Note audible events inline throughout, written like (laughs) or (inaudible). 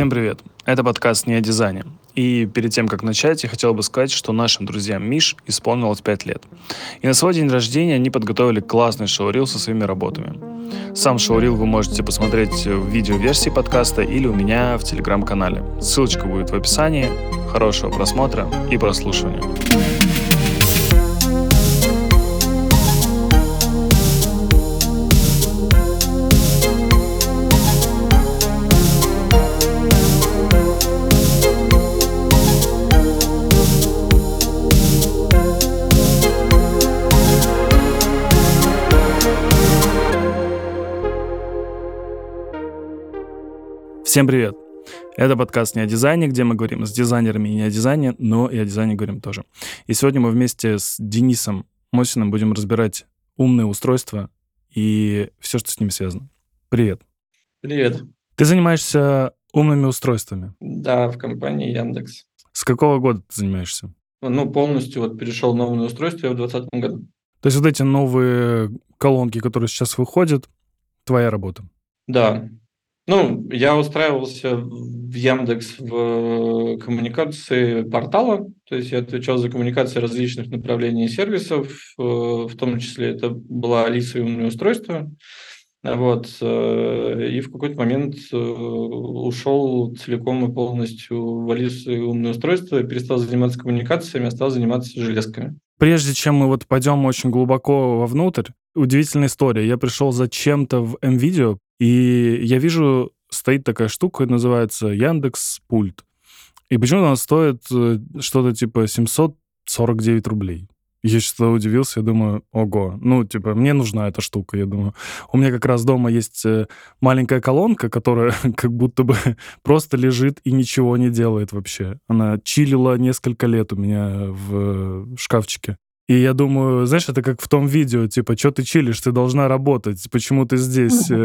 Всем привет! Это подкаст «Не о дизайне». И перед тем, как начать, я хотел бы сказать, что нашим друзьям Миш исполнилось 5 лет. И на свой день рождения они подготовили классный шоурил со своими работами. Сам шоурил вы можете посмотреть в видеоверсии подкаста или у меня в телеграм-канале. Ссылочка будет в описании. Хорошего просмотра и прослушивания. Всем привет! Это подкаст не о дизайне, где мы говорим с дизайнерами и не о дизайне, но и о дизайне говорим тоже. И сегодня мы вместе с Денисом Мосиным будем разбирать умные устройства и все, что с ними связано. Привет. Привет. Ты занимаешься умными устройствами? Да, в компании Яндекс. С какого года ты занимаешься? Ну, полностью вот перешел на умное устройство в 2020 году. То есть вот эти новые колонки, которые сейчас выходят, твоя работа? Да, ну, я устраивался в Яндекс в коммуникации портала, то есть я отвечал за коммуникации различных направлений и сервисов, э, в том числе это была Алиса и умное устройство. Вот. Э, и в какой-то момент э, ушел целиком и полностью в Алису и умное устройство, перестал заниматься коммуникациями, а стал заниматься железками. Прежде чем мы вот пойдем очень глубоко вовнутрь, удивительная история. Я пришел зачем-то в MVideo, и я вижу, стоит такая штука, называется Яндекс Пульт. И почему она стоит э, что-то типа 749 рублей? Я что-то удивился, я думаю, ого, ну, типа, мне нужна эта штука, я думаю. У меня как раз дома есть э, маленькая колонка, которая (laughs) как будто бы (laughs) просто лежит и ничего не делает вообще. Она чилила несколько лет у меня в шкафчике. И я думаю, знаешь, это как в том видео, типа, что ты чилишь, ты должна работать, почему ты здесь? (laughs)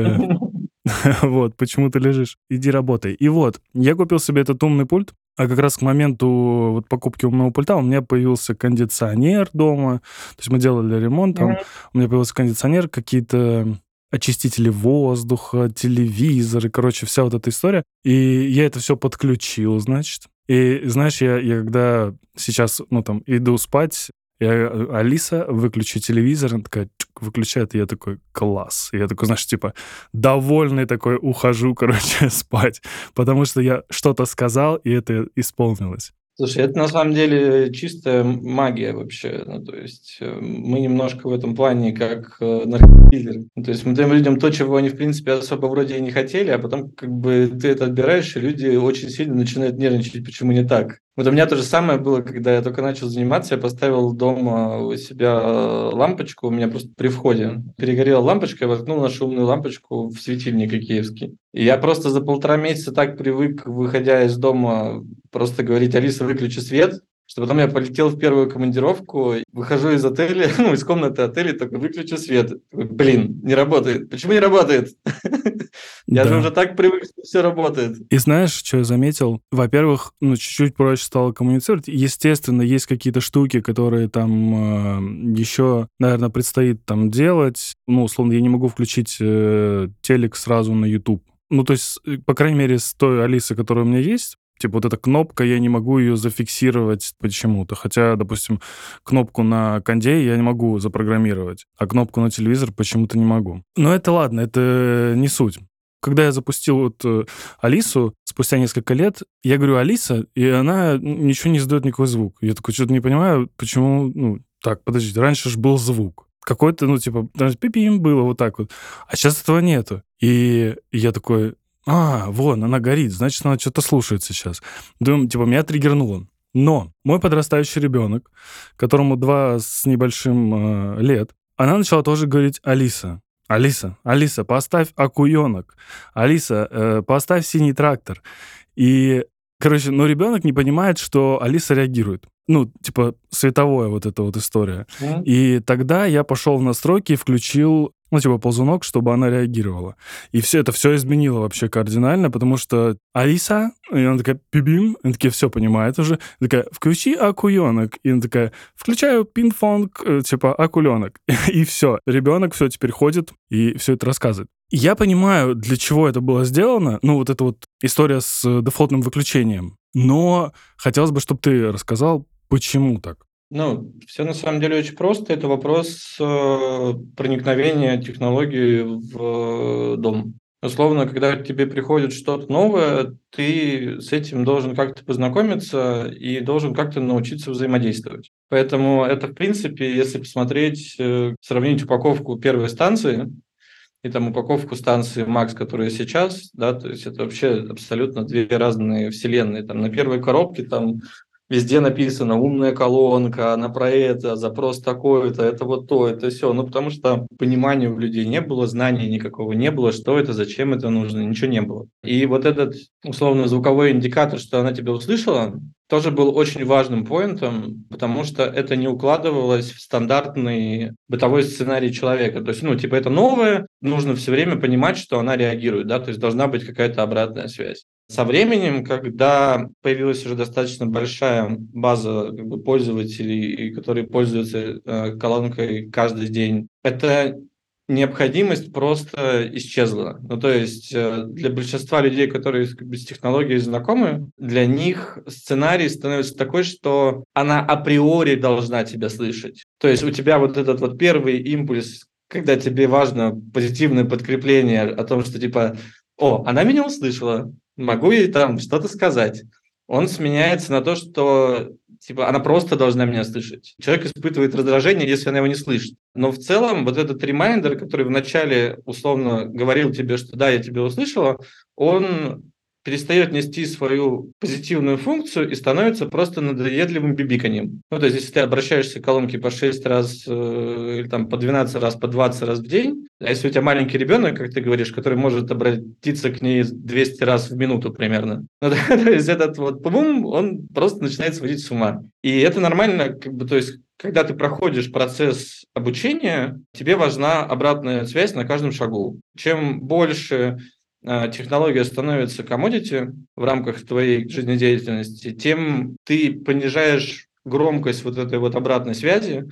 Э, (laughs) вот, почему ты лежишь? Иди работай. И вот, я купил себе этот умный пульт, а как раз к моменту вот покупки умного пульта у меня появился кондиционер дома. То есть мы делали ремонт там. Mm-hmm. У меня появился кондиционер, какие-то очистители воздуха, телевизоры, короче, вся вот эта история. И я это все подключил, значит. И знаешь, я, я когда сейчас, ну там, иду спать, я, э, Алиса, выключи телевизор, она такая выключает, и я такой, класс. И я такой, знаешь, типа, довольный такой, ухожу, (laughs) короче, спать. Потому что я что-то сказал, и это исполнилось. Слушай, это на самом деле чистая магия вообще. Ну, то есть э, мы немножко в этом плане как э, наркодилеры. Ну, то есть мы даем людям то, чего они, в принципе, особо вроде и не хотели, а потом как бы ты это отбираешь, и люди очень сильно начинают нервничать, почему не так. Вот у меня то же самое было, когда я только начал заниматься, я поставил дома у себя лампочку, у меня просто при входе перегорела лампочка, я воткнул нашу умную лампочку в светильник киевский. И я просто за полтора месяца так привык, выходя из дома, просто говорить, Алиса, выключи свет, что потом я полетел в первую командировку, выхожу из отеля, (laughs) ну, из комнаты отеля, такой, выключу свет. Блин, не работает. Почему не работает? (laughs) Я да. же уже так привык, что все работает. И знаешь, что я заметил? Во-первых, ну, чуть-чуть проще стало коммуницировать. Естественно, есть какие-то штуки, которые там э, еще, наверное, предстоит там делать. Ну, условно, я не могу включить э, телек сразу на YouTube. Ну, то есть, э, по крайней мере, с той Алисы, которая у меня есть, Типа вот эта кнопка, я не могу ее зафиксировать почему-то. Хотя, допустим, кнопку на конде я не могу запрограммировать, а кнопку на телевизор почему-то не могу. Но это ладно, это не суть. Когда я запустил вот э, Алису спустя несколько лет, я говорю Алиса, и она ничего не издает никакой звук. Я такой что-то не понимаю, почему, ну, так, подождите, раньше же был звук. Какой-то, ну, типа, пипим было вот так вот. А сейчас этого нету. И я такой, а, вон, она горит, значит, она что-то слушает сейчас. Думаю, типа, меня триггернуло. Но мой подрастающий ребенок, которому два с небольшим э, лет, она начала тоже говорить «Алиса». Алиса, Алиса, поставь акуенок. Алиса, э, поставь синий трактор. И, короче, ну, ребенок не понимает, что Алиса реагирует. Ну, типа, световая вот эта вот история. Mm-hmm. И тогда я пошел в настройки и включил ну, типа ползунок, чтобы она реагировала. И все это все изменило вообще кардинально, потому что Алиса, и она такая, пибим, и такая, все понимает уже, и такая, включи акуленок, и она такая, включаю пинфонг, э, типа акуленок, (laughs) и все, ребенок все теперь ходит и все это рассказывает. Я понимаю, для чего это было сделано, ну, вот это вот история с э, дефолтным выключением. Но хотелось бы, чтобы ты рассказал, почему так. Ну, все на самом деле очень просто. Это вопрос э, проникновения технологий в э, дом. Условно, когда тебе приходит что-то новое, ты с этим должен как-то познакомиться и должен как-то научиться взаимодействовать. Поэтому это, в принципе, если посмотреть, э, сравнить упаковку первой станции и там упаковку станции Макс, которая сейчас, да, то есть это вообще абсолютно две разные вселенные. Там на первой коробке там Везде написано умная колонка, она про это, запрос такой-то, это вот то, это все. Ну, потому что понимания у людей не было, знаний никакого не было, что это, зачем это нужно, ничего не было. И вот этот, условно, звуковой индикатор, что она тебя услышала, тоже был очень важным поинтом, потому что это не укладывалось в стандартный бытовой сценарий человека. То есть, ну, типа, это новое, нужно все время понимать, что она реагирует, да, то есть должна быть какая-то обратная связь. Со временем, когда появилась уже достаточно большая база как бы, пользователей, которые пользуются э, колонкой каждый день, эта необходимость просто исчезла. Ну, то есть э, для большинства людей, которые как бы, с технологией знакомы, для них сценарий становится такой, что она априори должна тебя слышать. То есть у тебя вот этот вот первый импульс, когда тебе важно позитивное подкрепление о том, что типа, о, она меня услышала, могу ей там что-то сказать. Он сменяется на то, что типа она просто должна меня слышать. Человек испытывает раздражение, если она его не слышит. Но в целом вот этот ремайдер, который вначале условно говорил тебе, что да, я тебя услышала, он перестает нести свою позитивную функцию и становится просто надоедливым бибиканием. Ну, то есть, если ты обращаешься к колонке по 6 раз э, или там по 12 раз, по 20 раз в день, а если у тебя маленький ребенок, как ты говоришь, который может обратиться к ней 200 раз в минуту примерно, (laughs) ну, то есть этот вот бум, он просто начинает сводить с ума. И это нормально, как бы, то есть когда ты проходишь процесс обучения, тебе важна обратная связь на каждом шагу. Чем больше технология становится commodity в рамках твоей жизнедеятельности, тем ты понижаешь громкость вот этой вот обратной связи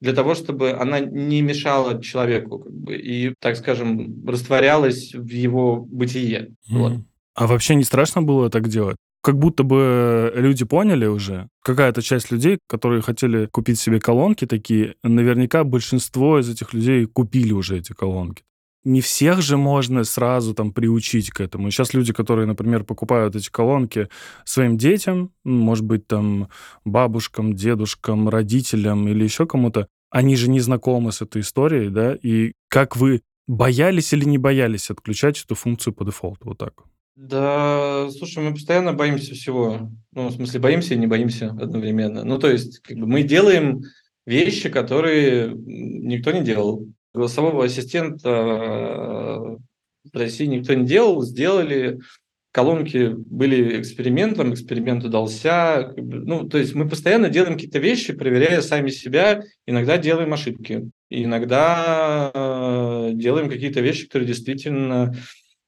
для того, чтобы она не мешала человеку как бы, и, так скажем, растворялась в его бытие. Mm. Вот. А вообще не страшно было так делать? Как будто бы люди поняли уже, какая-то часть людей, которые хотели купить себе колонки такие, наверняка большинство из этих людей купили уже эти колонки не всех же можно сразу там приучить к этому. сейчас люди, которые, например, покупают эти колонки своим детям, может быть, там бабушкам, дедушкам, родителям или еще кому-то, они же не знакомы с этой историей, да, и как вы боялись или не боялись отключать эту функцию по дефолту, вот так? Да, слушай, мы постоянно боимся всего. Ну, в смысле, боимся и не боимся одновременно. Ну, то есть, как бы мы делаем вещи, которые никто не делал. Голосового ассистента э, в России никто не делал, сделали. Колонки были экспериментом, эксперимент удался. Ну, то есть мы постоянно делаем какие-то вещи, проверяя сами себя, иногда делаем ошибки, иногда э, делаем какие-то вещи, которые действительно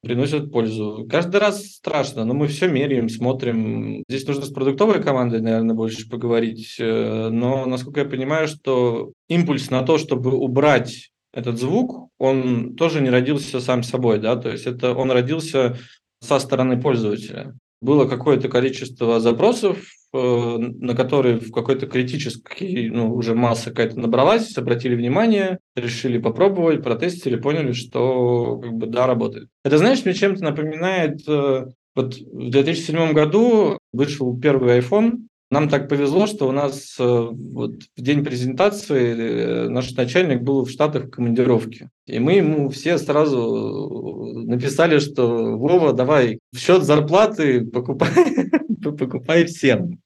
приносят пользу. Каждый раз страшно, но мы все меряем, смотрим. Здесь нужно с продуктовой командой, наверное, больше поговорить. Э, но, насколько я понимаю, что импульс на то, чтобы убрать этот звук, он тоже не родился сам собой, да, то есть это он родился со стороны пользователя. Было какое-то количество запросов, э, на которые в какой-то критический, ну, уже масса какая-то набралась, обратили внимание, решили попробовать, протестили, поняли, что как бы да, работает. Это, знаешь, мне чем-то напоминает, э, вот в 2007 году вышел первый iPhone, нам так повезло, что у нас э, вот, в день презентации э, наш начальник был в Штатах в командировке. И мы ему все сразу написали, что Вова, давай в счет зарплаты покупай, (laughs) покупай всем.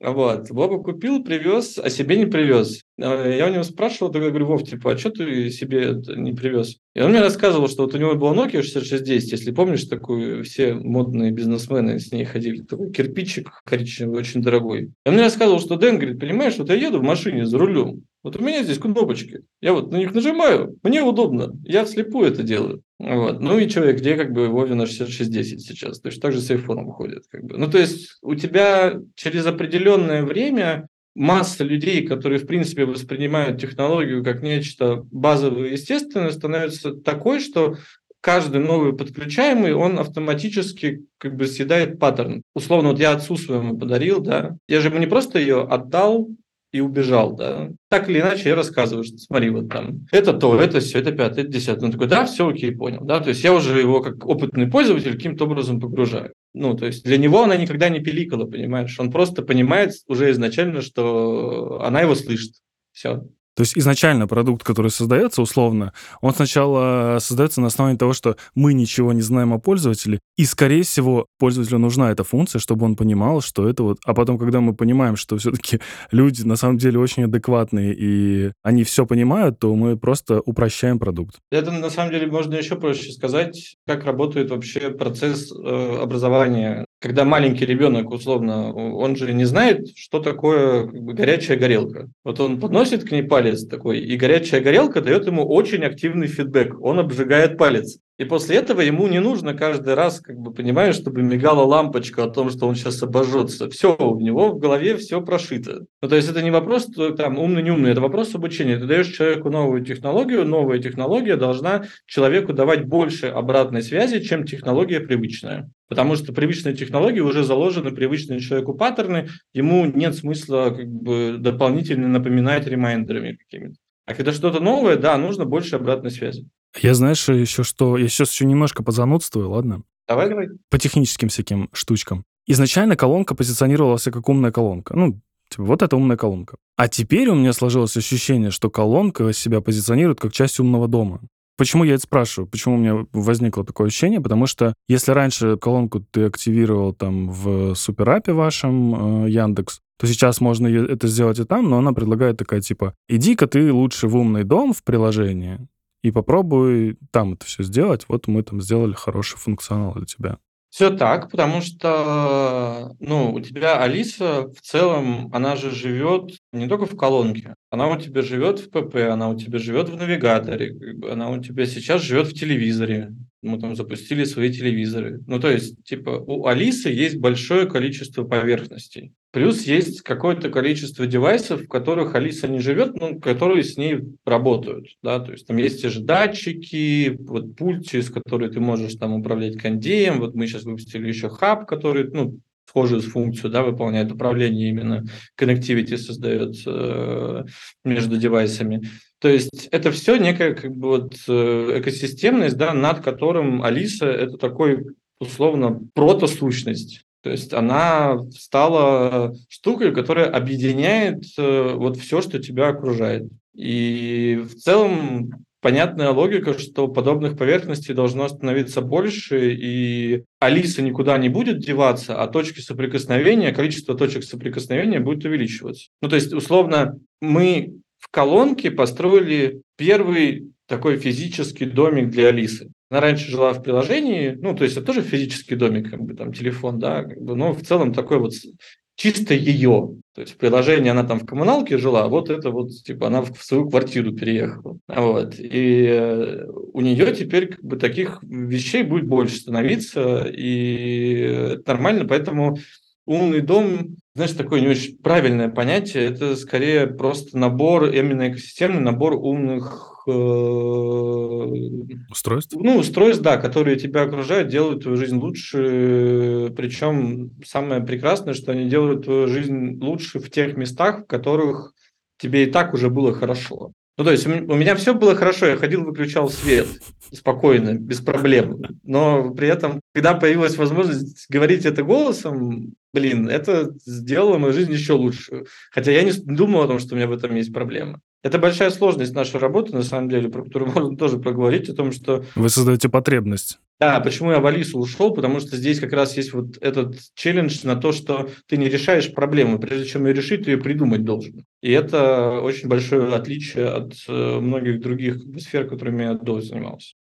Вот. Вова купил, привез, а себе не привез. А, я у него спрашивал, тогда говорю, Вов, типа, а что ты себе не привез? И он мне рассказывал, что вот у него была Nokia 6610, если помнишь, такую, все модные бизнесмены с ней ходили, такой кирпичик коричневый, очень дорогой. И он мне рассказывал, что Дэн говорит, понимаешь, вот я еду в машине за рулем, вот у меня здесь кнопочки, я вот на них нажимаю, мне удобно, я вслепую это делаю. Вот. Ну и человек, где как бы Вовина 6610 сейчас? То есть так же с айфоном ходит. Как бы. Ну то есть у тебя через определенное время масса людей, которые, в принципе, воспринимают технологию как нечто базовое и естественное, становится такой, что каждый новый подключаемый, он автоматически как бы съедает паттерн. Условно, вот я отцу своему подарил, да, я же ему не просто ее отдал, и убежал, да. Так или иначе я рассказываю, что смотри, вот там, это то, это все, это пятое, это десятое. Он такой, да, все окей, понял, да. То есть я уже его как опытный пользователь каким-то образом погружаю. Ну, то есть для него она никогда не пиликала, понимаешь. Он просто понимает уже изначально, что она его слышит. Все. То есть изначально продукт, который создается условно, он сначала создается на основании того, что мы ничего не знаем о пользователе, и, скорее всего, пользователю нужна эта функция, чтобы он понимал, что это вот... А потом, когда мы понимаем, что все-таки (laughs) люди на самом деле очень адекватные, и они все понимают, то мы просто упрощаем продукт. Это, на самом деле, можно еще проще сказать, как работает вообще процесс э, образования когда маленький ребенок, условно, он же не знает, что такое как бы, горячая горелка. Вот он подносит к ней палец такой, и горячая горелка дает ему очень активный фидбэк. Он обжигает палец. И после этого ему не нужно каждый раз, как бы, понимаешь, чтобы мигала лампочка о том, что он сейчас обожжется. Все, у него в голове все прошито. Ну, то есть это не вопрос, там, умный, не умный, это вопрос обучения. Ты даешь человеку новую технологию, новая технология должна человеку давать больше обратной связи, чем технология привычная. Потому что привычные технологии уже заложены, привычные человеку паттерны, ему нет смысла как бы дополнительно напоминать ремайндерами какими-то. А когда что-то новое, да, нужно больше обратной связи. Я, знаешь, еще что... Я сейчас еще немножко позанудствую, ладно? Давай, давай. По техническим всяким штучкам. Изначально колонка позиционировалась как умная колонка. Ну, типа, вот это умная колонка. А теперь у меня сложилось ощущение, что колонка себя позиционирует как часть умного дома. Почему я это спрашиваю? Почему у меня возникло такое ощущение? Потому что если раньше колонку ты активировал там в суперапе вашем э, Яндекс, то сейчас можно это сделать и там, но она предлагает такая типа, иди-ка ты лучше в умный дом в приложении, и попробуй там это все сделать. Вот мы там сделали хороший функционал для тебя. Все так, потому что, ну, у тебя Алиса в целом, она же живет не только в колонке, она у тебя живет в ПП, она у тебя живет в навигаторе, она у тебя сейчас живет в телевизоре. Мы там запустили свои телевизоры. Ну, то есть, типа, у Алисы есть большое количество поверхностей. Плюс есть какое-то количество девайсов, в которых Алиса не живет, но которые с ней работают. Да? То есть там есть те же датчики, вот пульт, через который ты можешь там управлять кондеем. Вот мы сейчас выпустили еще хаб, который ну, схожую функцию да, выполняет управление, именно connectivity создает э, между девайсами. То есть это все некая как бы вот э, экосистемность, да, над которым Алиса это такой условно протосущность. То есть она стала штукой, которая объединяет э, вот все, что тебя окружает. И в целом понятная логика, что подобных поверхностей должно становиться больше, и Алиса никуда не будет деваться, а точки соприкосновения, количество точек соприкосновения будет увеличиваться. Ну, то есть, условно, мы в колонке построили первый такой физический домик для Алисы. Она раньше жила в приложении, ну, то есть это тоже физический домик, как бы там телефон, да, как бы, но в целом такой вот чисто ее. То есть в приложении она там в коммуналке жила, а вот это вот, типа, она в свою квартиру переехала. Вот. И э, у нее теперь как бы таких вещей будет больше становиться, и это нормально, поэтому умный дом, знаешь, такое не очень правильное понятие, это скорее просто набор, именно экосистемный набор умных Э, устройств? Ну, устройств, да, которые тебя окружают, делают твою жизнь лучше. Причем самое прекрасное, что они делают твою жизнь лучше в тех местах, в которых тебе и так уже было хорошо. Ну, то есть у меня все было хорошо, я ходил, выключал свет спокойно, без проблем. Но при этом, когда появилась возможность говорить это голосом, блин, это сделало мою жизнь еще лучше. Хотя я не думал о том, что у меня в этом есть проблема. Это большая сложность нашей работы, на самом деле, про которую (laughs) можно тоже проговорить, о том, что... Вы создаете потребность. Да, почему я в Алису ушел, потому что здесь как раз есть вот этот челлендж на то, что ты не решаешь проблему, прежде чем ее решить, ты ее придумать должен. И это очень большое отличие от э, многих других сфер, которыми я до занимался.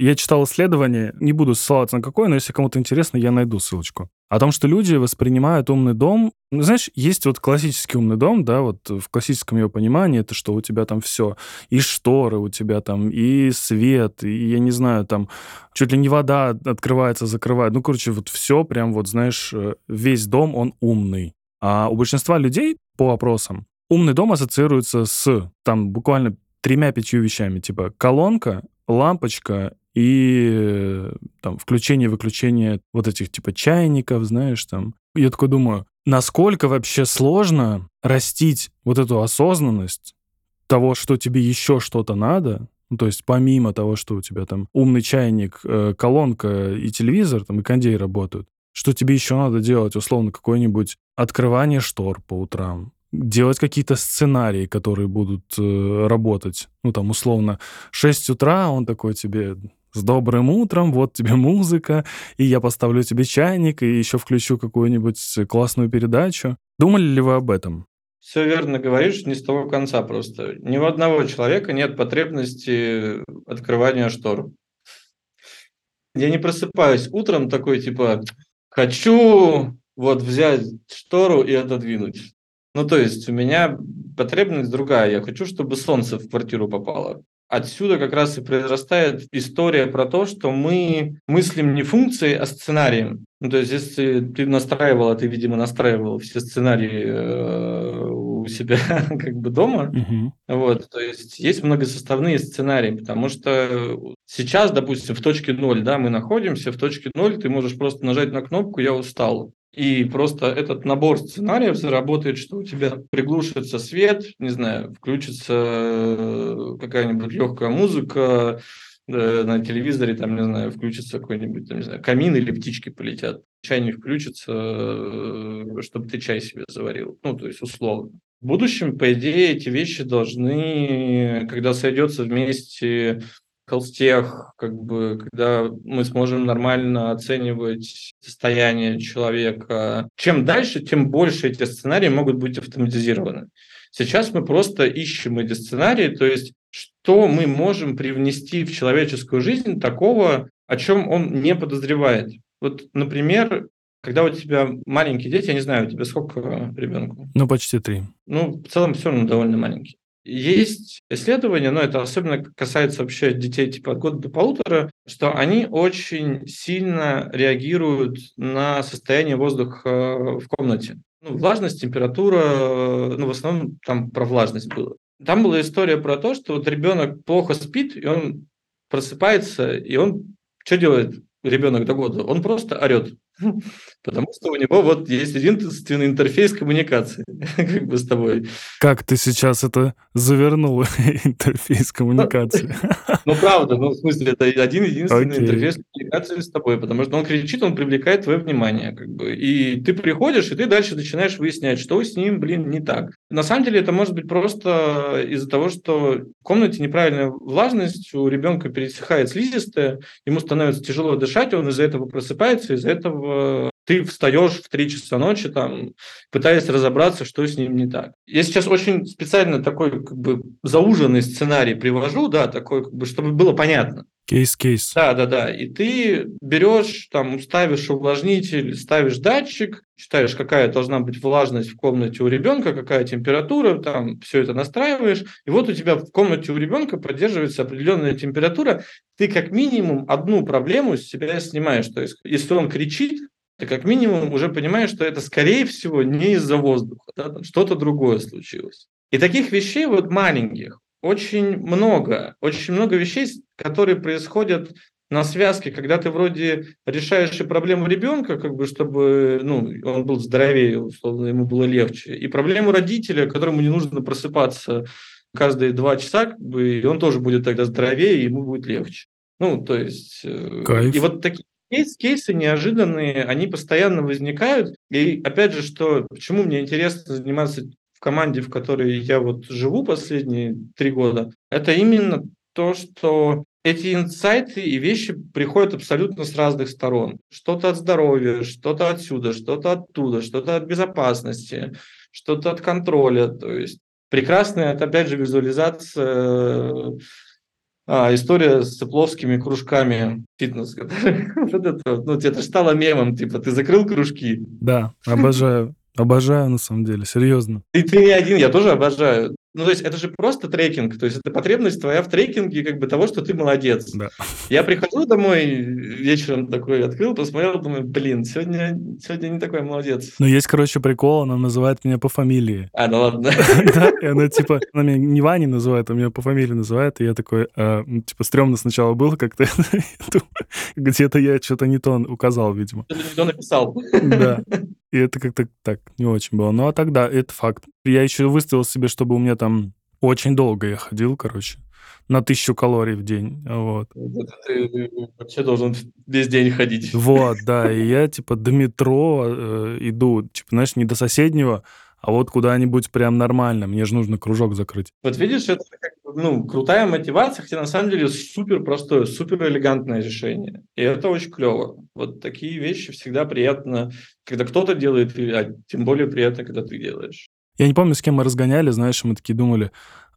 Я читал исследование, не буду ссылаться на какое, но если кому-то интересно, я найду ссылочку. О том, что люди воспринимают умный дом... Ну, знаешь, есть вот классический умный дом, да, вот в классическом его понимании, это что у тебя там все, и шторы у тебя там, и свет, и, я не знаю, там, чуть ли не вода открывается, закрывает. Ну, короче, вот все прям вот, знаешь, э, весь дом, он умный. А у большинства людей по опросам умный дом ассоциируется с, там, буквально тремя-пятью вещами, типа колонка, лампочка и э, там включение-выключение вот этих типа чайников, знаешь, там. Я такой думаю, насколько вообще сложно растить вот эту осознанность того, что тебе еще что-то надо, ну, то есть помимо того, что у тебя там умный чайник, э, колонка и телевизор, там и кондей работают, что тебе еще надо делать, условно, какое-нибудь открывание штор по утрам, делать какие-то сценарии, которые будут э, работать. Ну, там, условно, 6 утра он такой тебе с добрым утром, вот тебе музыка, и я поставлю тебе чайник, и еще включу какую-нибудь классную передачу. Думали ли вы об этом? Все верно говоришь, не с того конца просто. Ни у одного человека нет потребности открывания штор. Я не просыпаюсь утром такой, типа, хочу вот взять штору и отодвинуть. Ну, то есть у меня потребность другая. Я хочу, чтобы солнце в квартиру попало. Отсюда как раз и произрастает история про то, что мы мыслим не функцией, а сценарием. Ну, то есть, если ты настраивал, а ты, видимо, настраивал все сценарии э, у себя (laughs) как бы дома, угу. вот, то есть есть многосоставные сценарии, потому что сейчас, допустим, в точке ноль, да, мы находимся, в точке ноль ты можешь просто нажать на кнопку «Я устал», и просто этот набор сценариев заработает, что у тебя приглушится свет, не знаю, включится э, какая-нибудь легкая музыка, э, на телевизоре, там, не знаю, включится какой-нибудь, там, не знаю, камин или птички полетят. Чайник включится, э, чтобы ты чай себе заварил. Ну, то есть условно. В будущем, по идее, эти вещи должны, когда сойдется вместе холстех, как бы, когда мы сможем нормально оценивать состояние человека. Чем дальше, тем больше эти сценарии могут быть автоматизированы. Сейчас мы просто ищем эти сценарии, то есть что мы можем привнести в человеческую жизнь такого, о чем он не подозревает. Вот, например, когда у тебя маленькие дети, я не знаю, у тебя сколько ребенку? Ну, почти три. Ну, в целом все равно довольно маленький. Есть исследования, но это особенно касается вообще детей типа от года до полутора, что они очень сильно реагируют на состояние воздуха в комнате. Ну, влажность, температура, ну, в основном там про влажность было. Там была история про то, что вот ребенок плохо спит, и он просыпается, и он что делает ребенок до года? Он просто орет. (laughs) Потому что у него вот есть единственный интерфейс коммуникации (laughs) как бы с тобой. Как ты сейчас это завернул, (laughs) интерфейс коммуникации? Ну, правда, ну, в смысле, это один единственный okay. интерфейс коммуникации с тобой, потому что он кричит, он привлекает твое внимание, как бы, и ты приходишь, и ты дальше начинаешь выяснять, что с ним, блин, не так. На самом деле это может быть просто из-за того, что в комнате неправильная влажность, у ребенка пересыхает слизистая, ему становится тяжело дышать, он из-за этого просыпается, из-за этого 我 ты встаешь в 3 часа ночи, там, пытаясь разобраться, что с ним не так. Я сейчас очень специально такой как бы зауженный сценарий привожу, да, такой, как бы, чтобы было понятно. Кейс-кейс. Да, да, да. И ты берешь, там, ставишь увлажнитель, ставишь датчик, считаешь, какая должна быть влажность в комнате у ребенка, какая температура, там, все это настраиваешь. И вот у тебя в комнате у ребенка поддерживается определенная температура. Ты как минимум одну проблему с себя снимаешь. То есть, если он кричит, ты как минимум уже понимаешь, что это, скорее всего, не из-за воздуха, да, что-то другое случилось. И таких вещей вот маленьких очень много, очень много вещей, которые происходят на связке, когда ты вроде решаешь и проблему ребенка, как бы, чтобы ну, он был здоровее, условно, ему было легче, и проблему родителя, которому не нужно просыпаться каждые два часа, как бы, и он тоже будет тогда здоровее, и ему будет легче. Ну, то есть... Э, Кайф. И вот такие Кейс, кейсы неожиданные, они постоянно возникают. И опять же, что, почему мне интересно заниматься в команде, в которой я вот живу последние три года, это именно то, что эти инсайты и вещи приходят абсолютно с разных сторон. Что-то от здоровья, что-то отсюда, что-то оттуда, что-то от безопасности, что-то от контроля. То есть прекрасная, это опять же визуализация а, история с цепловскими кружками фитнес. (laughs) вот это, ну, это стало мемом, типа, ты закрыл кружки. Да, обожаю. Обожаю, на самом деле, серьезно. И ты не один, я тоже обожаю. Ну, то есть это же просто трекинг, то есть это потребность твоя в трекинге как бы того, что ты молодец. Да. Я прихожу домой вечером такой, открыл, посмотрел, думаю, блин, сегодня, сегодня не такой молодец. Ну, есть, короче, прикол, она называет меня по фамилии. А, ну ладно. (laughs) Да, и она типа, она меня не Ваней называет, а меня по фамилии называет, и я такой, а, типа, стрёмно сначала было как-то, (laughs) где-то я что-то не то указал, видимо. Что-то не то написал. Да. (laughs) И это как-то так не очень было. Ну, а тогда это факт. Я еще выставил себе, чтобы у меня там очень долго я ходил, короче, на тысячу калорий в день. Вот. Ты вообще должен весь день ходить. Вот, да. (laughs) И я, типа, до метро э, иду, типа, знаешь, не до соседнего, а вот куда-нибудь прям нормально. Мне же нужно кружок закрыть. Вот видишь, это как, ну, крутая мотивация, хотя на самом деле супер простое, супер элегантное решение. И это очень клево. Вот такие вещи всегда приятно, когда кто-то делает, а тем более приятно, когда ты делаешь. Я не помню, с кем мы разгоняли, знаешь, мы такие думали,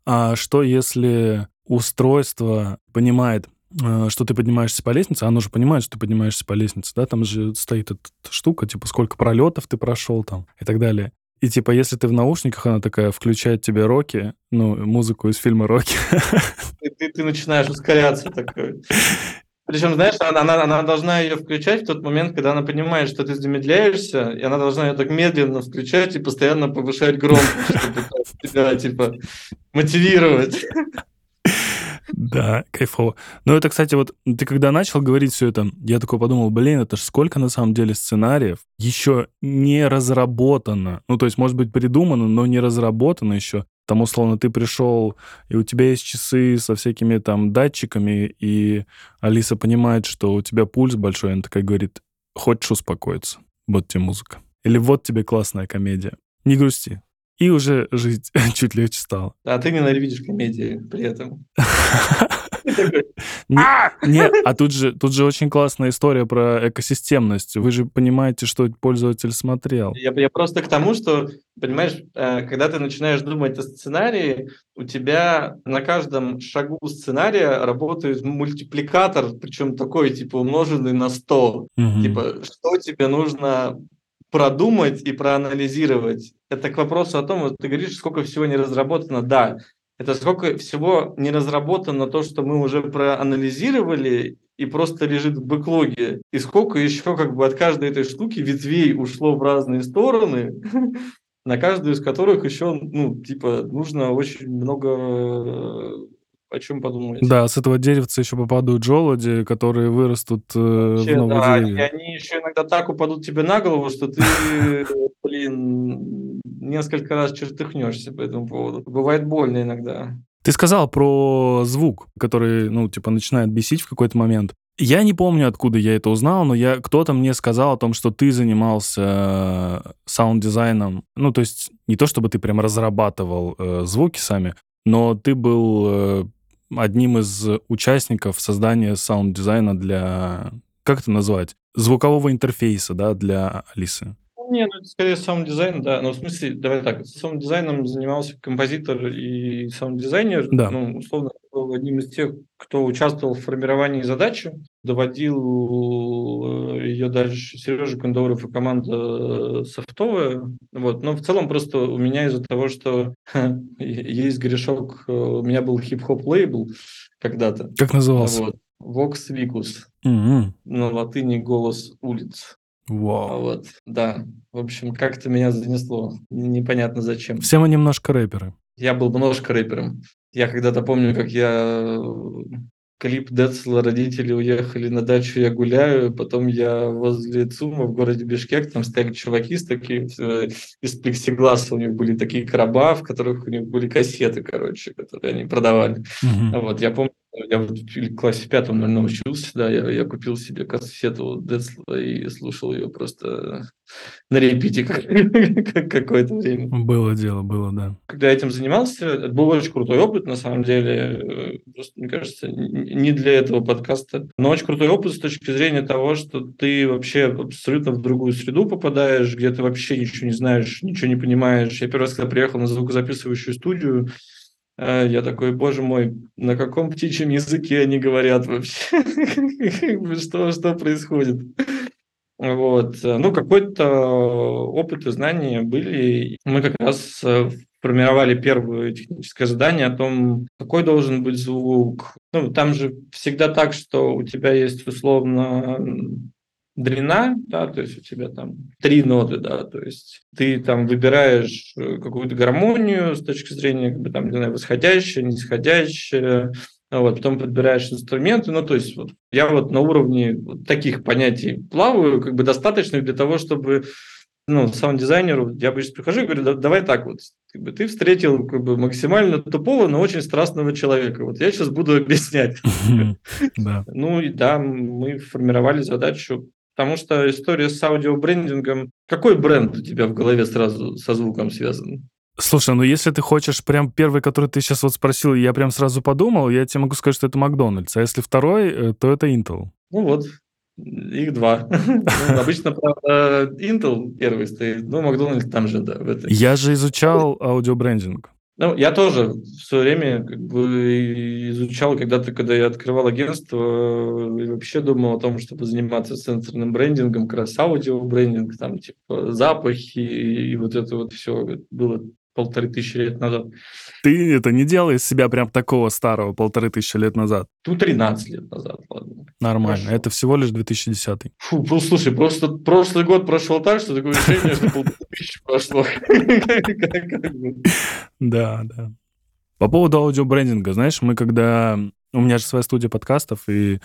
а что если устройство понимает, э, что ты поднимаешься по лестнице, оно же понимает, что ты поднимаешься по лестнице, да, там же стоит эта штука, типа, сколько пролетов ты прошел там и так далее. И типа, если ты в наушниках, она такая включает тебе роки, ну, музыку из фильма «Рокки». (laughs) И ты, ты начинаешь ускоряться такой. Причем, знаешь, она, она, она должна ее включать в тот момент, когда она понимает, что ты замедляешься, и она должна ее так медленно включать и постоянно повышать громкость, (laughs) чтобы тебя, типа, мотивировать. Да, кайфово. Ну, это, кстати, вот ты когда начал говорить все это, я такой подумал, блин, это ж сколько на самом деле сценариев еще не разработано. Ну, то есть, может быть, придумано, но не разработано еще. Там, условно, ты пришел, и у тебя есть часы со всякими там датчиками, и Алиса понимает, что у тебя пульс большой, она такая говорит, хочешь успокоиться? Вот тебе музыка. Или вот тебе классная комедия. Не грусти, и уже жить (laughs) чуть легче стало. А ты ненавидишь комедии при этом. (laughs) Нет, а тут же, тут же очень классная история про экосистемность. Вы же понимаете, что пользователь смотрел. Я, просто к тому, что, понимаешь, э, когда ты начинаешь думать о сценарии, у тебя на каждом шагу сценария работает мультипликатор, причем такой, типа, умноженный на 100. Угу. Типа, что тебе нужно продумать и проанализировать. Это к вопросу о том, вот ты говоришь, сколько всего не разработано. Да, это сколько всего не разработано то, что мы уже проанализировали и просто лежит в бэклоге. И сколько еще как бы от каждой этой штуки ветвей ушло в разные стороны, (laughs) на каждую из которых еще, ну, типа, нужно очень много о чем подумать. Да, с этого деревца еще попадают желуди, которые вырастут э, Вообще, в новые да, деревья. И они еще иногда так упадут тебе на голову, что ты, (laughs) блин, несколько раз чертыхнешься по этому поводу. Бывает больно иногда. Ты сказал про звук, который, ну, типа, начинает бесить в какой-то момент. Я не помню, откуда я это узнал, но я, кто-то мне сказал о том, что ты занимался э, саунд-дизайном. Ну, то есть не то, чтобы ты прям разрабатывал э, звуки сами, но ты был э, одним из участников создания саунд-дизайна для, как это назвать, звукового интерфейса, да, для Алисы. Не, ну это скорее саунд-дизайн, да. Но в смысле, давай так, саунд-дизайном занимался композитор и саунд-дизайнер. Да. Ну, условно, был одним из тех, кто участвовал в формировании задачи, доводил э, ее дальше Сережа Кондоров и команда софтовая. Вот. Но в целом просто у меня из-за того, что (laughs) есть грешок, э, у меня был хип-хоп лейбл когда-то. Как назывался? Вот. Vox Vicus. Угу. На латыни голос улиц. Вау. Вот, да. В общем, как-то меня занесло. Непонятно зачем. Все мы немножко рэперы. Я был немножко рэпером. Я когда-то помню, как я клип Децла родители уехали на дачу, я гуляю, потом я возле ЦУМа в городе Бишкек, там стояли чуваки с такими, э, из плексигласа, у них были такие короба, в которых у них были кассеты, короче, которые они продавали. Угу. Вот, я помню, я в классе пятом, наверное, учился, да, я, я купил себе кассету Децла и слушал ее просто на репите (laughs) какое-то время. Было дело, было, да. Когда я этим занимался, это был очень крутой опыт, на самом деле. Просто, мне кажется, не для этого подкаста. Но очень крутой опыт с точки зрения того, что ты вообще абсолютно в другую среду попадаешь, где ты вообще ничего не знаешь, ничего не понимаешь. Я первый раз, когда приехал на звукозаписывающую студию, э, я такой, боже мой, на каком птичьем языке они говорят вообще? (laughs) Что, что происходит? Вот. Ну, какой-то опыт и знания были. Мы как раз в формировали первое техническое задание о том, какой должен быть звук. Ну, там же всегда так, что у тебя есть условно длина, да, то есть у тебя там три ноты, да, то есть ты там выбираешь э, какую-то гармонию с точки зрения, как бы там, не знаю, восходящая, нисходящая, вот, потом подбираешь инструменты, ну, то есть вот, я вот на уровне вот таких понятий плаваю, как бы достаточно для того, чтобы ну, саунд-дизайнеру, я обычно прихожу и говорю, давай так вот, как бы ты встретил как бы максимально тупого, но очень страстного человека. Вот я сейчас буду объяснять. (laughs) Ну и да, мы формировали задачу Потому что история с аудиобрендингом... Какой бренд у тебя в голове сразу со звуком связан? Слушай, ну если ты хочешь прям первый, который ты сейчас вот спросил, я прям сразу подумал, я тебе могу сказать, что это Макдональдс. А если второй, э, то это Intel. Ну вот, их два. (laughs) Ну, обычно, правда, Intel первый стоит, но Макдональдс там же, да. Я же изучал аудиобрендинг. Ну, я тоже в свое время как бы изучал, когда-то, когда я открывал агентство, и вообще думал о том, чтобы заниматься сенсорным брендингом, как раз аудио-брендинг, там, типа, запахи и вот это вот все было полторы тысячи лет назад. Ты это не делал из себя прям такого старого полторы тысячи лет назад? Ну, 13 лет назад, ладно. Нормально. Хорошо. Это всего лишь 2010. Фу, просто, слушай, просто прошлый год прошел так, что такое ощущение, что полторы тысячи прошло. (laughs) Да, да. По поводу аудиобрендинга, знаешь, мы когда... У меня же своя студия подкастов, и э,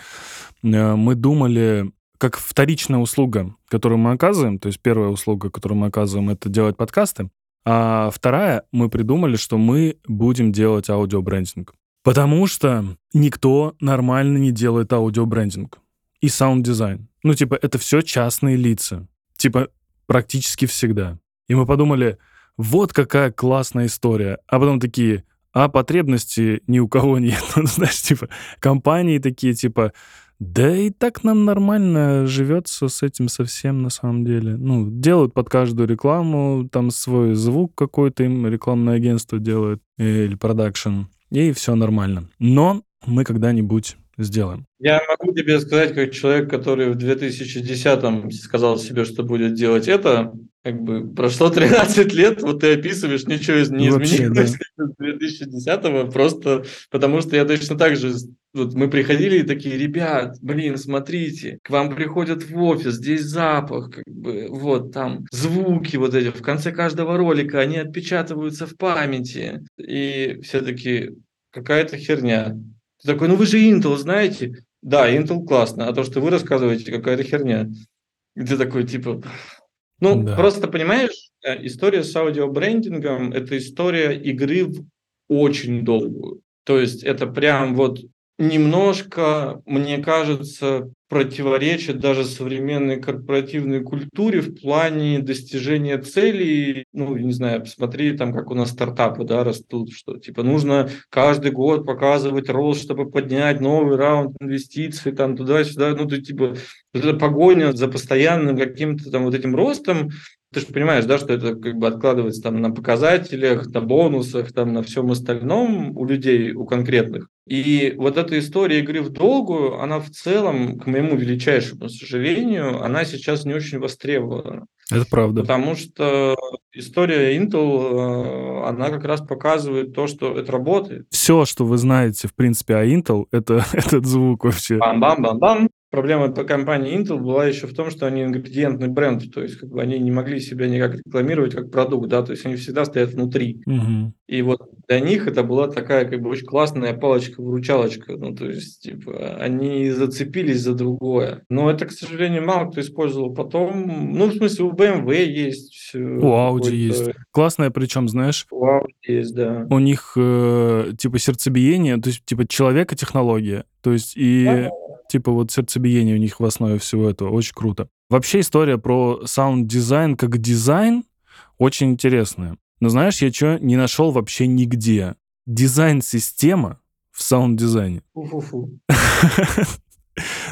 мы думали, как вторичная услуга, которую мы оказываем, то есть первая услуга, которую мы оказываем, это делать подкасты, а вторая, мы придумали, что мы будем делать аудиобрендинг. Потому что никто нормально не делает аудиобрендинг и саунд-дизайн. Ну, типа, это все частные лица. Типа, практически всегда. И мы подумали, вот какая классная история. А потом такие, а потребности ни у кого нет. (laughs) Ну, знаешь, типа, компании такие, типа, да и так нам нормально живется с этим совсем на самом деле. Ну, делают под каждую рекламу, там свой звук какой-то им рекламное агентство делает или продакшн, и все нормально. Но мы когда-нибудь сделаем. Я могу тебе сказать, как человек, который в 2010-м сказал себе, что будет делать это, как бы прошло (laughs) 13 лет, вот ты описываешь, ничего не изменилось да. (laughs) 2010-го, просто потому что я точно так же, вот мы приходили и такие, ребят, блин, смотрите, к вам приходят в офис, здесь запах, как бы, вот там звуки вот эти, в конце каждого ролика они отпечатываются в памяти, и все таки какая-то херня. Ты такой, ну вы же Intel знаете? Да, Intel классно, а то, что вы рассказываете, какая-то херня. И ты такой, типа... Ну, да. просто понимаешь, э, история с аудиобрендингом – это история игры в очень долгую. То есть это прям вот немножко, мне кажется, противоречит даже современной корпоративной культуре в плане достижения целей. Ну, не знаю, посмотри там, как у нас стартапы да, растут, что типа нужно каждый год показывать рост, чтобы поднять новый раунд инвестиций там туда-сюда. Ну, ты типа вот эта погоня за постоянным каким-то там вот этим ростом, ты же понимаешь, да, что это как бы откладывается там на показателях, на бонусах, там на всем остальном у людей, у конкретных. И вот эта история игры в долгую, она в целом, к моему величайшему сожалению, она сейчас не очень востребована. Это правда. Потому что история Intel, э, она как раз показывает то, что это работает. Все, что вы знаете, в принципе, о Intel, это (laughs) этот звук вообще. Бам-бам-бам-бам. Проблема по компании Intel была еще в том, что они ингредиентный бренд, то есть как бы они не могли себя никак рекламировать как продукт, да, то есть они всегда стоят внутри. Угу. И вот для них это была такая как бы очень классная палочка-выручалочка, ну то есть типа они зацепились за другое. Но это, к сожалению, мало кто использовал потом. Ну, в смысле, у BMW есть. У Audi есть. Классная, причем, знаешь. У Audi есть, да. У них э, типа сердцебиение, то есть типа человека технология, то есть и... Да типа вот сердцебиение у них в основе всего этого. Очень круто. Вообще история про саунд-дизайн как дизайн очень интересная. Но знаешь, я что не нашел вообще нигде. Дизайн-система в саунд-дизайне. (laughs)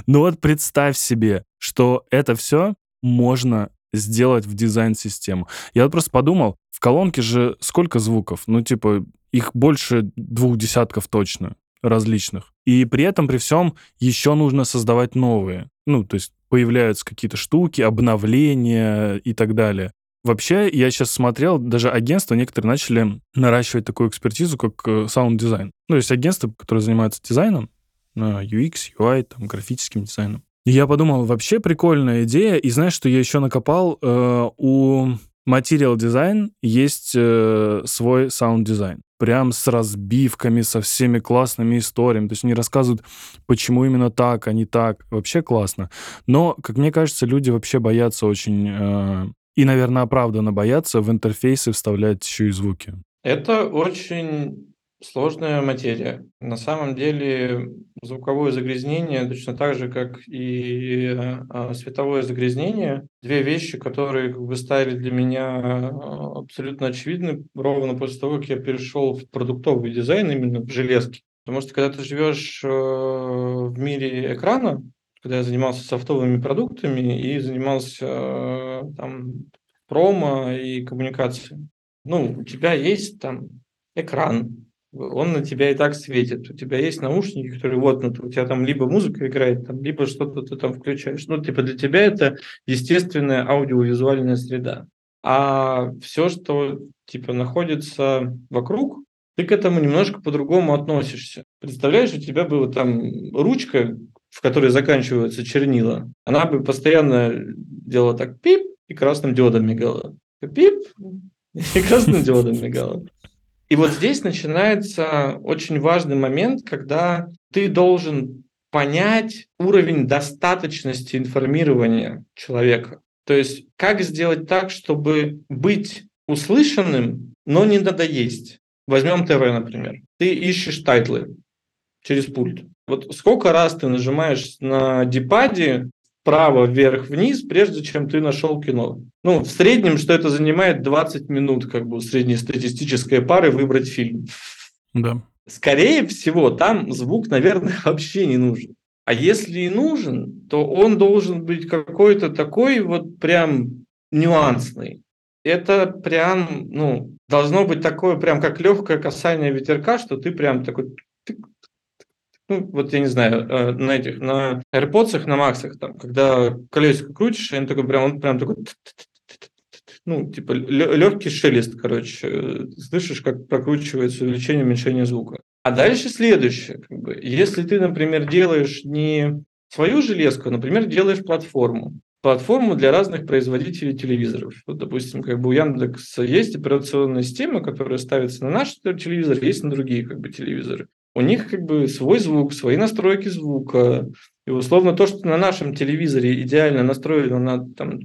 Ну вот представь себе, что это все можно сделать в дизайн-систему. Я вот просто подумал, в колонке же сколько звуков? Ну, типа, их больше двух десятков точно различных. И при этом, при всем, еще нужно создавать новые. Ну, то есть появляются какие-то штуки, обновления и так далее. Вообще, я сейчас смотрел, даже агентства некоторые начали наращивать такую экспертизу, как э, саунд-дизайн. Ну, есть агентства, которые занимаются дизайном, UX, UI, там, графическим дизайном. И я подумал, вообще прикольная идея. И знаешь, что я еще накопал? Э, у Material Design есть э, свой саунд-дизайн. Прям с разбивками, со всеми классными историями. То есть они рассказывают, почему именно так, а не так. Вообще классно. Но, как мне кажется, люди вообще боятся очень... Э, и, наверное, оправданно боятся в интерфейсы вставлять еще и звуки. Это очень сложная материя. На самом деле звуковое загрязнение, точно так же, как и а, световое загрязнение, две вещи, которые как бы стали для меня а, абсолютно очевидны ровно после того, как я перешел в продуктовый дизайн, именно в железке. Потому что когда ты живешь э, в мире экрана, когда я занимался софтовыми продуктами и занимался э, там промо и коммуникацией, ну, у тебя есть там экран, он на тебя и так светит. У тебя есть наушники, которые вот, ну, у тебя там либо музыка играет, там, либо что-то ты там включаешь. Ну, типа для тебя это естественная аудиовизуальная среда. А все, что типа находится вокруг, ты к этому немножко по-другому относишься. Представляешь, у тебя была там ручка, в которой заканчиваются чернила, она бы постоянно делала так пип и красным диодом мигала. Пип и красным диодом мигала. И вот здесь начинается очень важный момент, когда ты должен понять уровень достаточности информирования человека. То есть как сделать так, чтобы быть услышанным, но не надоесть. Возьмем ТВ, например. Ты ищешь тайтлы через пульт. Вот сколько раз ты нажимаешь на дипаде вправо, вверх, вниз, прежде чем ты нашел кино. Ну, в среднем, что это занимает 20 минут, как бы, среднестатистической пары выбрать фильм. Да. Скорее всего, там звук, наверное, (laughs) вообще не нужен. А если и нужен, то он должен быть какой-то такой вот прям нюансный. Это прям, ну, должно быть такое прям как легкое касание ветерка, что ты прям такой ну, вот я не знаю, э, на этих, на AirPods, на Максах, там, когда колесико крутишь, он такой прям, он прям такой, ну, типа легкий шелест, короче, слышишь, как прокручивается увеличение, уменьшение звука. А дальше следующее, как бы, если ты, например, делаешь не свою железку, а, например, делаешь платформу, платформу для разных производителей телевизоров. Вот, допустим, как бы у Яндекса есть операционная система, которая ставится на наш телевизор, есть на другие как бы телевизоры у них как бы свой звук, свои настройки звука. И условно то, что на нашем телевизоре идеально настроено на там,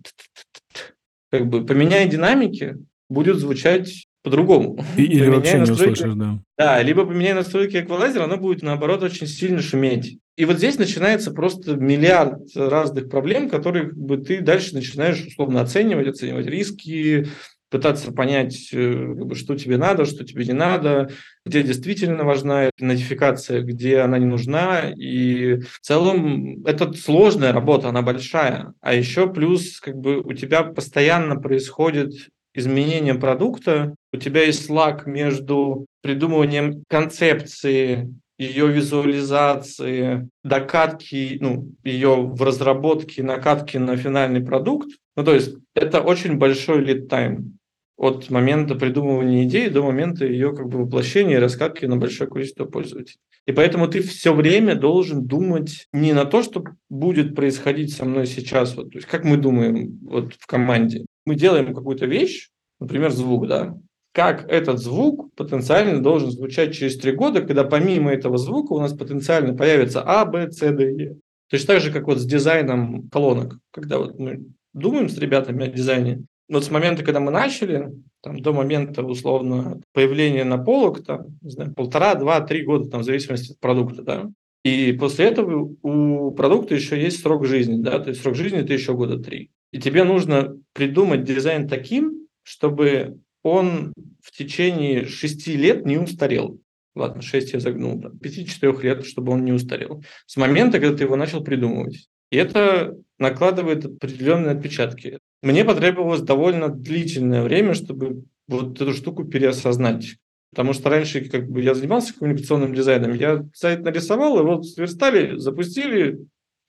как бы поменяя динамики, будет звучать по-другому. (laughs) Или вообще не услышишь, да. Да, либо поменяя настройки эквалайзера, оно будет, наоборот, очень сильно шуметь. И вот здесь начинается просто миллиард разных проблем, которые как бы, ты дальше начинаешь условно оценивать, оценивать риски, пытаться понять, э, что тебе надо, что тебе не надо, где действительно важна нотификация, где она не нужна. И в целом это сложная работа, она большая. А еще плюс как бы у тебя постоянно происходит изменение продукта, у тебя есть лак между придумыванием концепции, ее визуализации, докатки, ну, ее в разработке, накатки на финальный продукт. Ну, то есть это очень большой lead time от момента придумывания идеи до момента ее как бы воплощения и раскатки на большое количество пользователей. И поэтому ты все время должен думать не на то, что будет происходить со мной сейчас, вот, то есть как мы думаем вот в команде. Мы делаем какую-то вещь, например, звук, да, как этот звук потенциально должен звучать через три года, когда помимо этого звука у нас потенциально появится А, Б, С, Д, Е. Точно так же, как вот с дизайном колонок. Когда вот мы думаем с ребятами о дизайне, вот с момента, когда мы начали, там, до момента, условно, появления на полок, там, не знаю, полтора, два, три года, там, в зависимости от продукта, да. И после этого у продукта еще есть срок жизни, да, то есть срок жизни это еще года три. И тебе нужно придумать дизайн таким, чтобы он в течение шести лет не устарел. Ладно, шесть я загнул, да, пяти-четырех лет, чтобы он не устарел. С момента, когда ты его начал придумывать. И это накладывает определенные отпечатки. Мне потребовалось довольно длительное время, чтобы вот эту штуку переосознать. Потому что раньше как бы я занимался коммуникационным дизайном, я сайт нарисовал, его сверстали, запустили,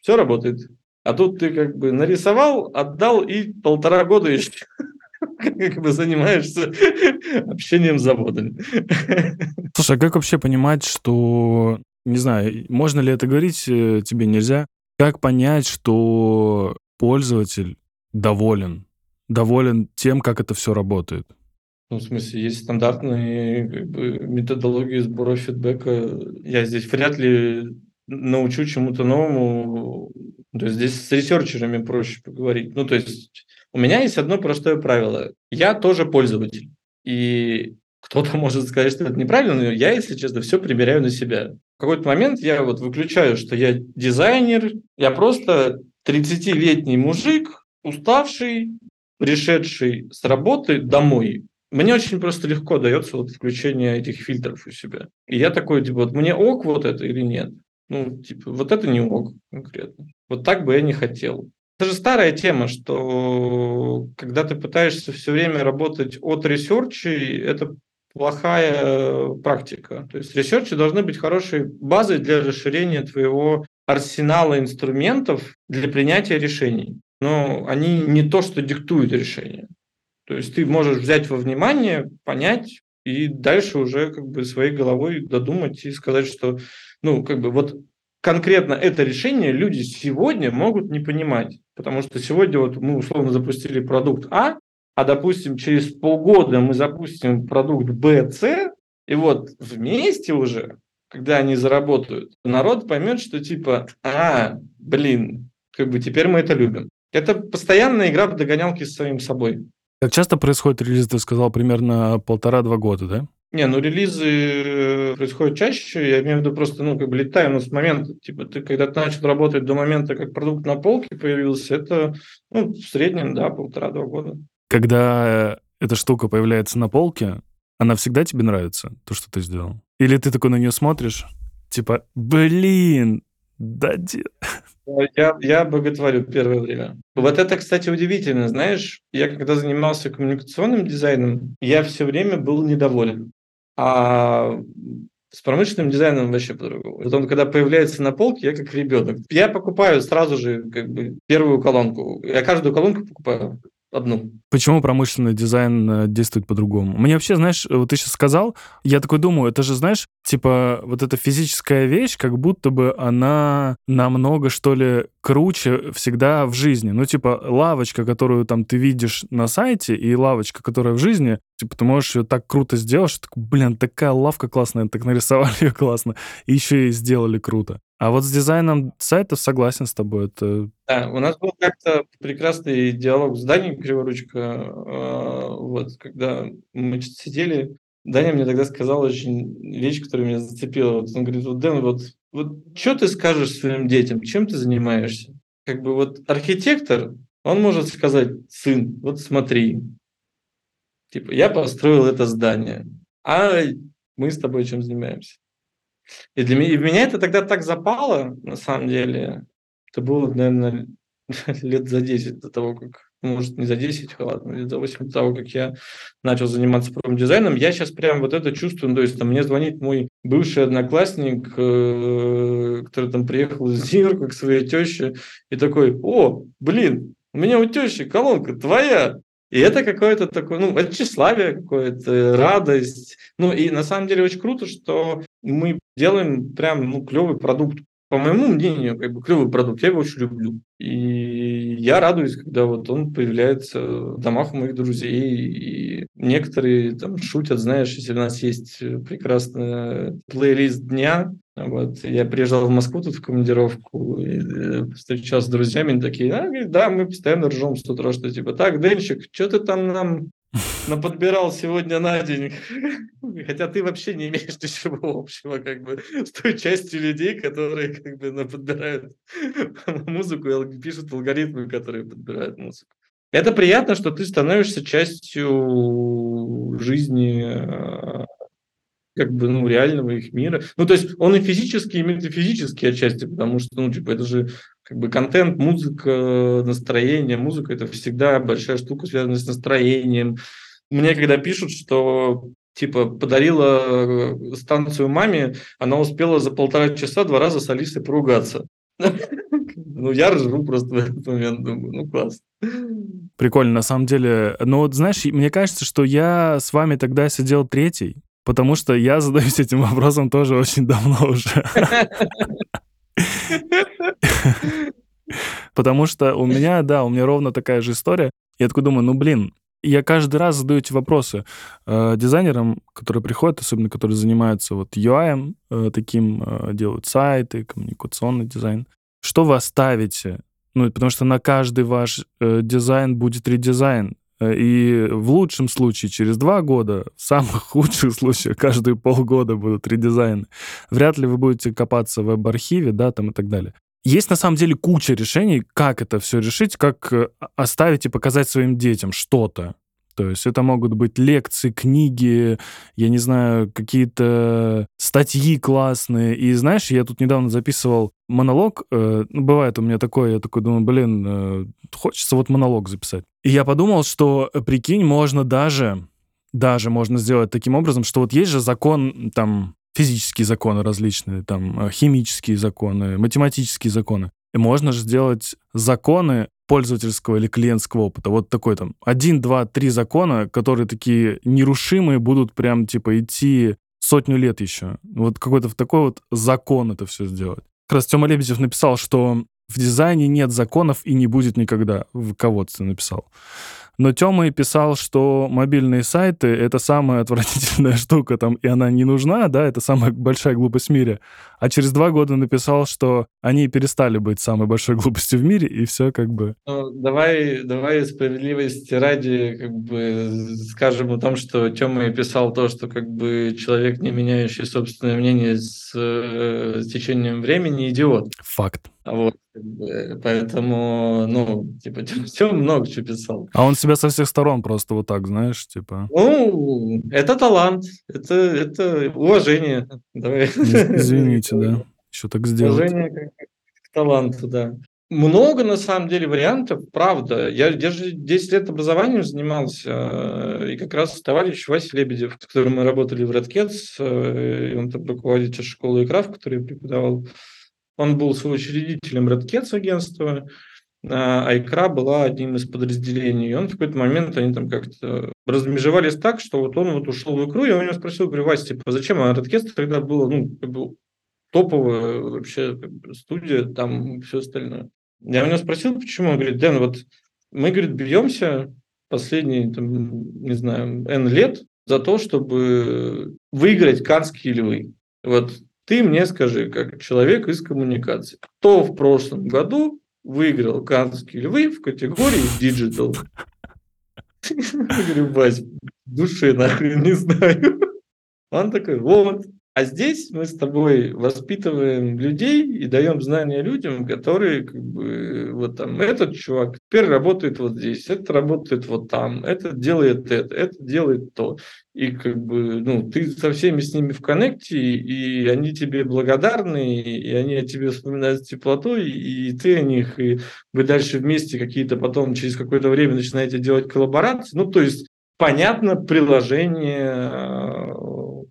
все работает. А тут ты как бы нарисовал, отдал и полтора года еще (laughs) как бы занимаешься общением с заводами. (laughs) Слушай, а как вообще понимать, что, не знаю, можно ли это говорить, э, тебе нельзя, как понять, что пользователь доволен, доволен тем, как это все работает? Ну, в смысле, есть стандартные как бы, методологии сбора фидбэка. Я здесь вряд ли научу чему-то новому. То есть здесь с ресерчерами проще поговорить. Ну, то есть у меня есть одно простое правило. Я тоже пользователь. И кто-то может сказать, что это неправильно, но я, если честно, все примеряю на себя. В какой-то момент я вот выключаю, что я дизайнер, я просто 30-летний мужик, уставший, пришедший с работы домой. Мне очень просто легко дается вот включение этих фильтров у себя. И я такой, типа, вот мне ок вот это или нет? Ну, типа, вот это не ок конкретно. Вот так бы я не хотел. Это же старая тема, что когда ты пытаешься все время работать от research ей, это плохая практика. То есть research и должны быть хорошей базой для расширения твоего арсенала инструментов для принятия решений. Но они не то, что диктуют решение. То есть ты можешь взять во внимание, понять и дальше уже как бы своей головой додумать и сказать, что ну как бы вот конкретно это решение люди сегодня могут не понимать. Потому что сегодня вот мы условно запустили продукт А, а допустим через полгода мы запустим продукт Б, С, и вот вместе уже, когда они заработают, народ поймет, что типа, а, блин, как бы теперь мы это любим. Это постоянная игра в догонялки с самим собой. Как часто происходит релиз, ты сказал, примерно полтора-два года, да? Не, ну релизы э, происходят чаще, я имею в виду просто, ну, как бы летаем с момента, типа, ты когда ты начал работать до момента, как продукт на полке появился, это, ну, в среднем, да, полтора-два года. Когда эта штука появляется на полке, она всегда тебе нравится, то, что ты сделал? Или ты такой на нее смотришь, типа, блин, да, я, я боготворю первое время. Вот это, кстати, удивительно. Знаешь, я когда занимался коммуникационным дизайном, я все время был недоволен. А с промышленным дизайном вообще по-другому. Потом, когда появляется на полке, я как ребенок. Я покупаю сразу же как бы первую колонку. Я каждую колонку покупаю одну. Почему промышленный дизайн э, действует по-другому? Мне вообще, знаешь, вот ты сейчас сказал, я такой думаю, это же, знаешь, типа вот эта физическая вещь, как будто бы она намного, что ли, круче всегда в жизни. Ну, типа лавочка, которую там ты видишь на сайте, и лавочка, которая в жизни, типа ты можешь ее так круто сделать, что, блин, такая лавка классная, так нарисовали ее классно, и еще и сделали круто. А вот с дизайном сайтов согласен с тобой. Это... Да, у нас был как-то прекрасный диалог с Даней Криворучко, э, вот, когда мы сидели, Даня мне тогда сказал очень вещь, которая меня зацепила. Вот он говорит, вот, Дэн, вот, вот что ты скажешь своим детям, чем ты занимаешься? Как бы вот архитектор, он может сказать, сын, вот смотри, типа, я построил это здание, а мы с тобой чем занимаемся? И для меня, и меня это тогда так запало, на самом деле. Это было, наверное, (laughs) лет за 10 до того, как, может, не за 10, а ладно, лет за 8 до того, как я начал заниматься дизайном, я сейчас прям вот это чувствую, то есть там мне звонит мой бывший одноклассник, э, который там приехал из Нью-Йорка к своей теще, и такой, о, блин, у меня у тещи колонка твоя, и это какое-то такое, ну, это тщеславие какое-то, радость. Ну, и на самом деле очень круто, что мы делаем прям, ну, клевый продукт. По моему мнению, как бы клевый продукт, я его очень люблю. И я радуюсь, когда вот он появляется в домах у моих друзей. И некоторые там шутят, знаешь, если у нас есть прекрасный плейлист дня, вот. Я приезжал в Москву тут в командировку, и э, встречался с друзьями, они такие, а, говорит, да, мы постоянно ржем с утра, что типа, так, Денчик, что ты там нам наподбирал сегодня на день? (laughs) Хотя ты вообще не имеешь ничего общего как бы с той частью людей, которые как бы подбирают (laughs) музыку и пишут алгоритмы, которые подбирают музыку. Это приятно, что ты становишься частью жизни э, как бы, ну, реального их мира. Ну, то есть он и физически, и метафизически отчасти, потому что, ну, типа, это же как бы контент, музыка, настроение. Музыка – это всегда большая штука, связанная с настроением. Мне когда пишут, что типа подарила э, станцию маме, она успела за полтора часа два раза с Алисой поругаться. Ну, я ржу просто в этот момент, думаю, ну, класс. Прикольно, на самом деле. Но вот, знаешь, мне кажется, что я с вами тогда сидел третий, потому что я задаюсь этим вопросом тоже очень давно уже. (laughs) (laughs) Потому что у меня, да, у меня ровно такая же история. Я такой думаю, ну, блин, я каждый раз задаю эти вопросы э, дизайнерам, которые приходят, особенно которые занимаются вот UI, э, таким, э, делают сайты, коммуникационный дизайн. Что вы оставите? Ну, потому что на каждый ваш э, дизайн будет редизайн. Э, и в лучшем случае через два года, в самых (laughs) худших случаях каждые полгода будут редизайны. Вряд ли вы будете копаться в веб-архиве, да, там и так далее. Есть на самом деле куча решений, как это все решить, как э, оставить и показать своим детям что-то. То есть это могут быть лекции, книги, я не знаю, какие-то статьи классные. И знаешь, я тут недавно записывал монолог. Э, ну, бывает у меня такое, я такой думаю, блин, э, хочется вот монолог записать. И я подумал, что, э, прикинь, можно даже, даже можно сделать таким образом, что вот есть же закон, там, физические законы различные, там, э, химические законы, математические законы. И можно же сделать законы пользовательского или клиентского опыта. Вот такой там один, два, три закона, которые такие нерушимые, будут прям типа идти сотню лет еще. Вот какой-то в такой вот закон это все сделать. Как раз Тёма Лебедев написал, что в дизайне нет законов и не будет никогда. В кого-то написал. Но Тёма и писал, что мобильные сайты — это самая отвратительная (laughs) штука, там, и она не нужна, да, это самая большая глупость в мире. А через два года написал, что они перестали быть самой большой (laughs) глупостью в мире, и все как бы... Ну, давай, давай справедливости ради как бы скажем о том, что Тёма и писал то, что как бы человек, не меняющий собственное мнение с, э, с течением времени, идиот. Факт. Вот, поэтому, ну, типа, (laughs) все много чего писал. А он себя со всех сторон просто вот так, знаешь, типа... Ну, это талант, это, это уважение. Давай. (laughs) Извините, да. Еще так сделать. Уважение к, к таланту, да. Много, на самом деле, вариантов, правда. Я, я же 10 лет образованием занимался, и как раз товарищ Вася Лебедев, с которым мы работали в Red Cats, э, он там руководитель школы икра, в которой я преподавал, он был соучредителем Red Cats агентства, а Айкра была одним из подразделений. И он в какой-то момент, они там как-то размежевались так, что вот он вот ушел в икру, и он меня спросил, говорю, Вася, типа, зачем? А Red Cats тогда было, ну, как бы топовая вообще студия, там все остальное. Я у него спросил, почему. Он говорит, Дэн, вот мы, говорит, бьемся последние, там, не знаю, N лет за то, чтобы выиграть канские львы. Вот ты мне скажи, как человек из коммуникации, кто в прошлом году выиграл Канские львы в категории Digital? Я говорю, Вась, души нахрен не знаю. Он такой, вот, а здесь мы с тобой воспитываем людей и даем знания людям, которые как бы вот там этот чувак теперь работает вот здесь, этот работает вот там, этот делает это, этот делает то. И как бы, ну, ты со всеми с ними в коннекте, и они тебе благодарны, и они о тебе вспоминают с теплотой, и ты о них, и вы дальше вместе какие-то потом через какое-то время начинаете делать коллаборации. Ну, то есть, понятно, приложение э,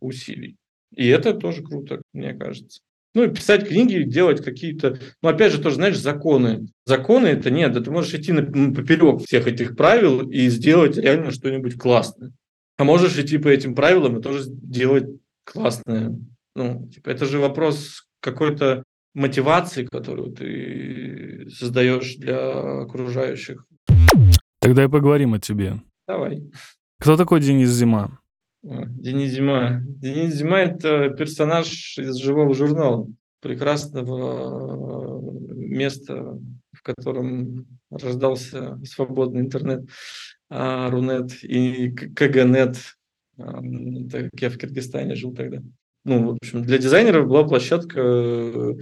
усилий. И это тоже круто, мне кажется. Ну, и писать книги, делать какие-то... Ну, опять же, тоже, знаешь, законы. Законы это нет, да ты можешь идти на, поперек всех этих правил и сделать реально что-нибудь классное. А можешь идти по этим правилам и тоже делать классное. Ну, типа, это же вопрос какой-то мотивации, которую ты создаешь для окружающих. Тогда и поговорим о тебе. Давай. Кто такой Денис Зима? Денис Зима. Денис Зима – это персонаж из живого журнала, прекрасного э, места, в котором рождался свободный интернет, а, Рунет и КГНет. Так я в Киргизстане жил тогда. Ну, в общем, для дизайнеров была площадка,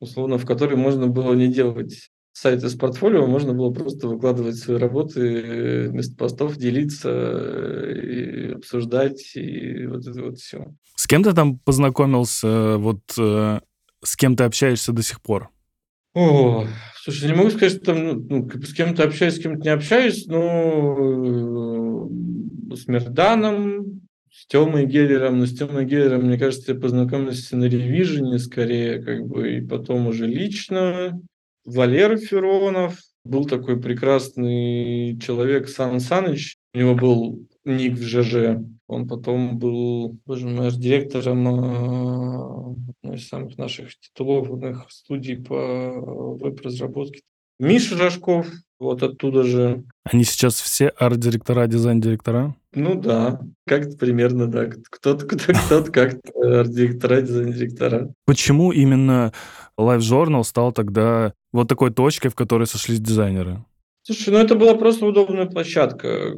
условно, в которой можно было не делать сайт из портфолио можно было просто выкладывать свои работы вместо постов, делиться, и обсуждать, и вот это вот все. С кем ты там познакомился, вот э, с кем ты общаешься до сих пор? О, слушай, не могу сказать, что там, ну, ну с кем-то общаюсь, с кем-то не общаюсь, но э, с Мерданом, с Тёмой Геллером, но с Тёмой Геллером, мне кажется, я познакомился на ревижене скорее, как бы, и потом уже лично. Валера Феронов, был такой прекрасный человек Сан Саныч, у него был ник в ЖЖ, он потом был, боже мой, директором э, одной из самых наших титулованных студий по веб-разработке. Миша Рожков, вот оттуда же. Они сейчас все арт-директора, дизайн-директора? Ну да, как-то примерно, да. Кто-то, кто-то, кто-то как-то арт-директора, дизайн-директора. Почему именно Live Journal стал тогда вот такой точкой, в которой сошлись дизайнеры? Слушай, ну это была просто удобная площадка.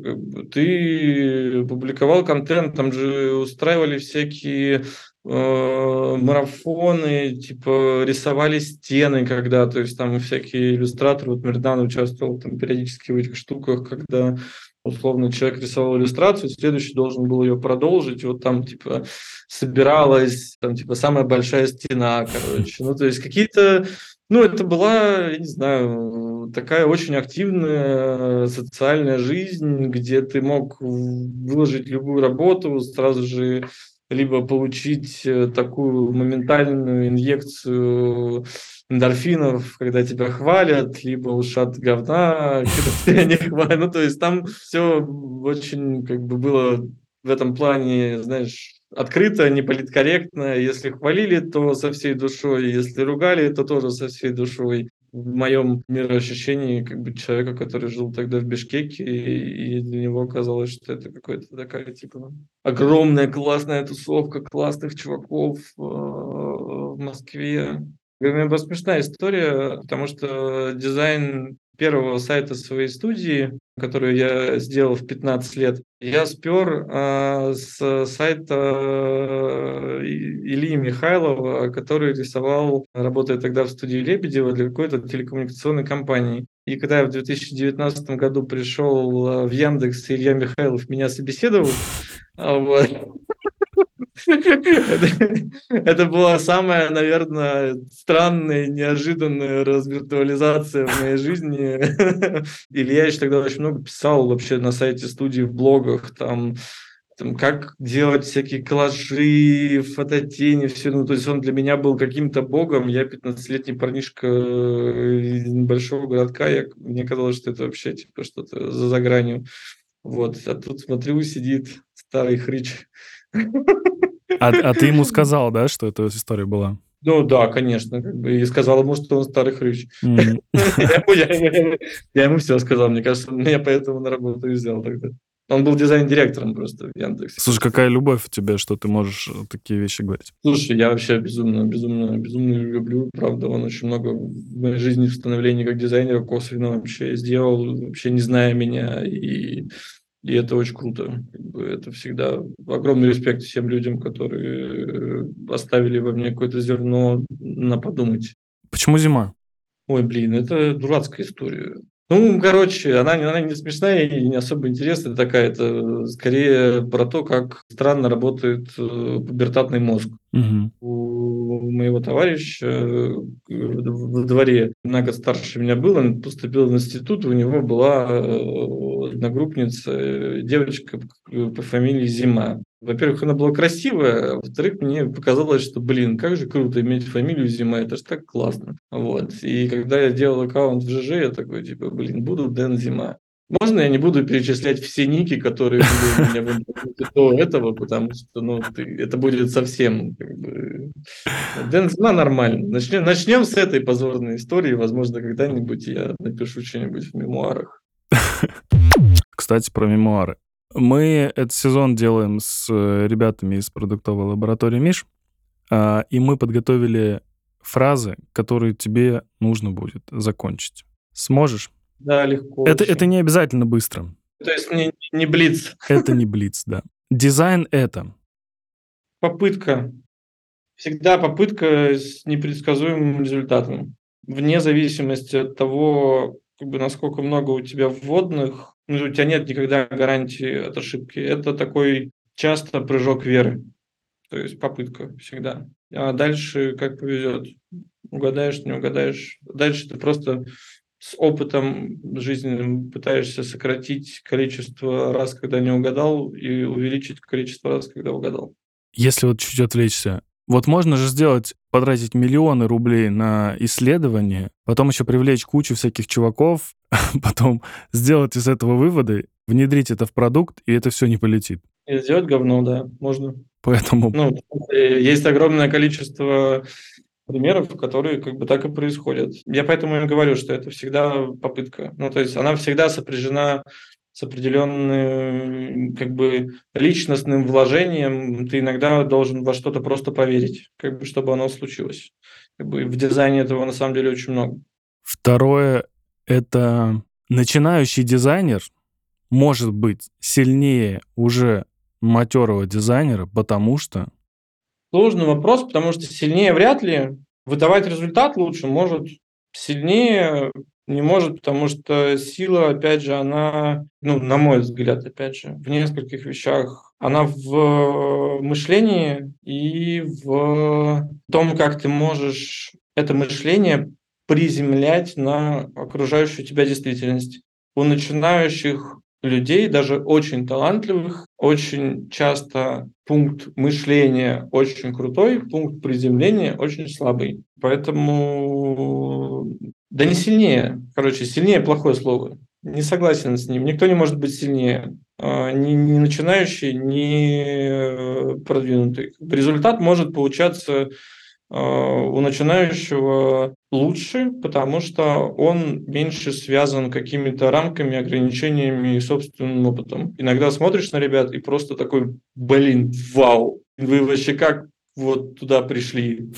Ты публиковал контент, там же устраивали всякие э, марафоны, типа рисовали стены когда, то есть там всякие иллюстраторы, вот Мердан участвовал там периодически в этих штуках, когда условно человек рисовал иллюстрацию, следующий должен был ее продолжить, вот там типа собиралась там типа самая большая стена, короче, ну то есть какие-то ну, это была, я не знаю, такая очень активная социальная жизнь, где ты мог выложить любую работу, сразу же либо получить э, такую моментальную инъекцию эндорфинов, когда тебя хвалят, либо уж от говна, (laughs) когда тебя не хвалят. Ну, то есть там все очень как бы было в этом плане, знаешь, открыто, не политкорректно. Если хвалили, то со всей душой, если ругали, то тоже со всей душой. В моем мироощущении как бы человека, который жил тогда в Бишкеке, и, и для него казалось, что это какая-то такая типа огромная классная тусовка классных чуваков э, в Москве. Меня была смешная история, потому что дизайн первого сайта своей студии, которую я сделал в 15 лет, я спер э, с сайта э, Ильи Михайлова, который рисовал, работая тогда в студии Лебедева для какой-то телекоммуникационной компании. И когда я в 2019 году пришел э, в Яндекс, Илья Михайлов меня собеседовал, а вот, это, была самая, наверное, странная, неожиданная развиртуализация в моей жизни. Илья еще тогда очень много писал вообще на сайте студии, в блогах, там, там, как делать всякие коллажи, фототени, все. Ну, то есть он для меня был каким-то богом. Я 15-летний парнишка из небольшого городка. Я, мне казалось, что это вообще типа что-то за, за гранью. Вот. А тут смотрю, сидит старый хрич а, а ты ему сказал, да, что эта история была? Ну да, конечно. Как бы, и сказал ему, что он старый хрыч. Mm. я, ему, все сказал. Мне кажется, меня поэтому на работу и взял тогда. Он был дизайн-директором просто в Яндексе. Слушай, какая любовь у тебя, что ты можешь такие вещи говорить? Слушай, я вообще безумно, безумно, безумно люблю. Правда, он очень много в моей жизни становления как дизайнера косвенно вообще сделал, вообще не зная меня. И и это очень круто. Это всегда огромный респект всем людям, которые оставили во мне какое-то зерно на подумать. Почему зима? Ой, блин, это дурацкая история. Ну, короче, она, она не смешная и не особо интересная такая. Это скорее про то, как странно работает э, пубертатный мозг. Угу. У моего товарища э, в дворе на год старше меня был, он поступил в институт, у него была э, одногруппница, девочка по фамилии Зима. Во-первых, она была красивая, а во-вторых, мне показалось, что, блин, как же круто иметь фамилию Зима, это же так классно. Вот. И когда я делал аккаунт в ЖЖ, я такой, типа, блин, буду Дэн Зима. Можно я не буду перечислять все ники, которые были у меня в интернете до этого, потому что ну, ты, это будет совсем как бы... Дэн Зима нормально. Начнем, начнем с этой позорной истории. Возможно, когда-нибудь я напишу что-нибудь в мемуарах. Кстати, про мемуары. Мы этот сезон делаем с э, ребятами из продуктовой лаборатории Миш, а, и мы подготовили фразы, которые тебе нужно будет закончить. Сможешь? Да, легко. Это, это не обязательно быстро. То есть не, не блиц. Это не блиц, да. Дизайн — это? Попытка. Всегда попытка с непредсказуемым результатом. Вне зависимости от того, как бы, насколько много у тебя вводных, у тебя нет никогда гарантии от ошибки. Это такой часто прыжок веры. То есть попытка всегда. А дальше как повезет. Угадаешь, не угадаешь. Дальше ты просто с опытом жизненным пытаешься сократить количество раз, когда не угадал, и увеличить количество раз, когда угадал. Если вот чуть отвлечься, вот можно же сделать, потратить миллионы рублей на исследование, потом еще привлечь кучу всяких чуваков, (laughs) потом сделать из этого выводы, внедрить это в продукт, и это все не полетит. И сделать говно, да, можно. Поэтому... Ну, есть огромное количество примеров, которые как бы так и происходят. Я поэтому и говорю, что это всегда попытка. Ну, то есть она всегда сопряжена с определенным как бы личностным вложением. Ты иногда должен во что-то просто поверить, как бы, чтобы оно случилось. Как бы в дизайне этого на самом деле очень много. Второе — это начинающий дизайнер может быть сильнее уже матерого дизайнера, потому что Сложный вопрос, потому что сильнее вряд ли. Выдавать результат лучше может. Сильнее не может, потому что сила, опять же, она, ну, на мой взгляд, опять же, в нескольких вещах. Она в мышлении и в том, как ты можешь это мышление приземлять на окружающую тебя действительность. У начинающих людей, даже очень талантливых, очень часто пункт мышления очень крутой, пункт приземления очень слабый. Поэтому, да не сильнее, короче, сильнее плохое слово. Не согласен с ним. Никто не может быть сильнее. А, ни, ни начинающий, ни э, продвинутый. Результат может получаться у начинающего лучше, потому что он меньше связан какими-то рамками, ограничениями и собственным опытом. Иногда смотришь на ребят и просто такой, блин, вау, вы вообще как вот туда пришли?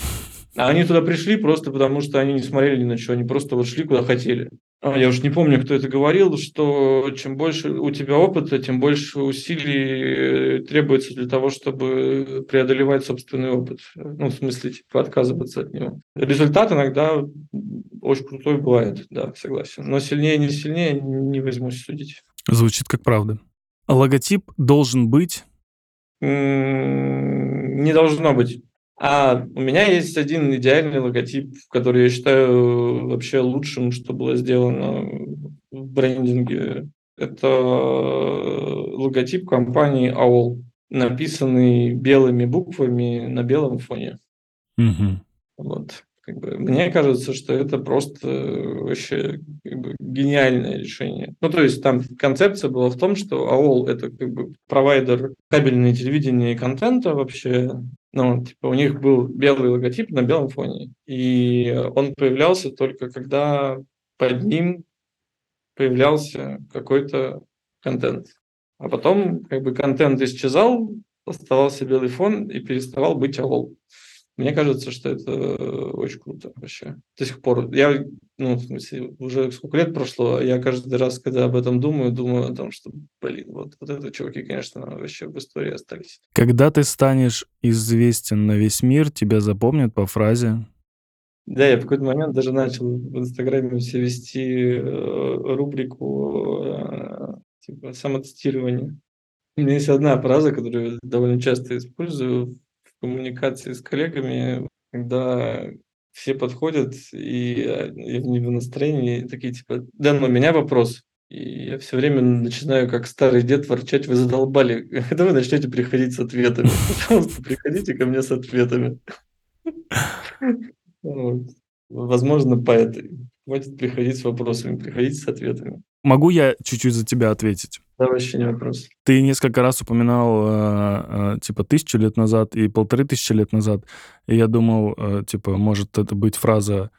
А они туда пришли просто потому, что они не смотрели ни на что, они просто вот шли куда хотели. А, я уж не помню, кто это говорил, что чем больше у тебя опыта, тем больше усилий э, требуется для того, чтобы преодолевать собственный опыт. Ну, в смысле, типа, отказываться от него. Результат иногда очень крутой бывает, да, согласен. Но сильнее, не сильнее, не возьмусь судить. Звучит как правда. Логотип должен быть? Не должно быть. А у меня есть один идеальный логотип, который я считаю вообще лучшим, что было сделано в брендинге. Это логотип компании AOL, написанный белыми буквами на белом фоне. Угу. Вот. Как бы, мне кажется, что это просто вообще как бы, гениальное решение. Ну, то есть там концепция была в том, что AOL – это как бы провайдер кабельного телевидения и контента вообще. Ну, типа у них был белый логотип на белом фоне. И он появлялся только когда под ним появлялся какой-то контент. А потом как бы контент исчезал, оставался белый фон и переставал быть AOL. Мне кажется, что это очень круто вообще. До сих пор. Я, ну, в смысле, уже сколько лет прошло, я каждый раз, когда об этом думаю, думаю о том, что, блин, вот, вот это чуваки, конечно, вообще в истории остались. Когда ты станешь известен на весь мир, тебя запомнят по фразе да, я в какой-то момент даже начал в Инстаграме все вести э, рубрику э, типа самоцитирования. У меня есть одна фраза, которую я довольно часто использую коммуникации с коллегами, когда все подходят, и я не в настроении, такие типа, да, но у меня вопрос. И я все время начинаю, как старый дед, ворчать, вы задолбали. (laughs) Когда вы начнете приходить с ответами? (laughs) Пожалуйста, приходите ко мне с ответами. (laughs) Возможно, по этой. Хватит приходить с вопросами, приходите с ответами. Могу я чуть-чуть за тебя ответить? Да, вообще не вопрос. Ты несколько раз упоминал, э, э, типа, тысячу лет назад и полторы тысячи лет назад. И я думал, э, типа, может это быть фраза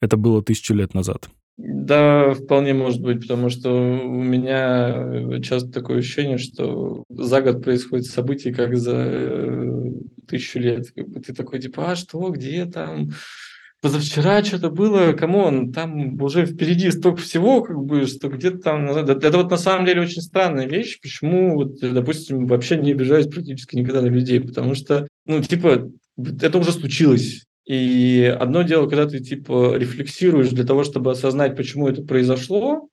«это было тысячу лет назад». Да, вполне может быть, потому что у меня часто такое ощущение, что за год происходит событие, как за тысячу лет. Ты такой, типа, а что, где там, позавчера что-то было, come on, там уже впереди столько всего, как бы, что где-то там... Это, вот на самом деле очень странная вещь, почему, вот, допустим, вообще не обижаюсь практически никогда на людей, потому что, ну, типа, это уже случилось. И одно дело, когда ты, типа, рефлексируешь для того, чтобы осознать, почему это произошло,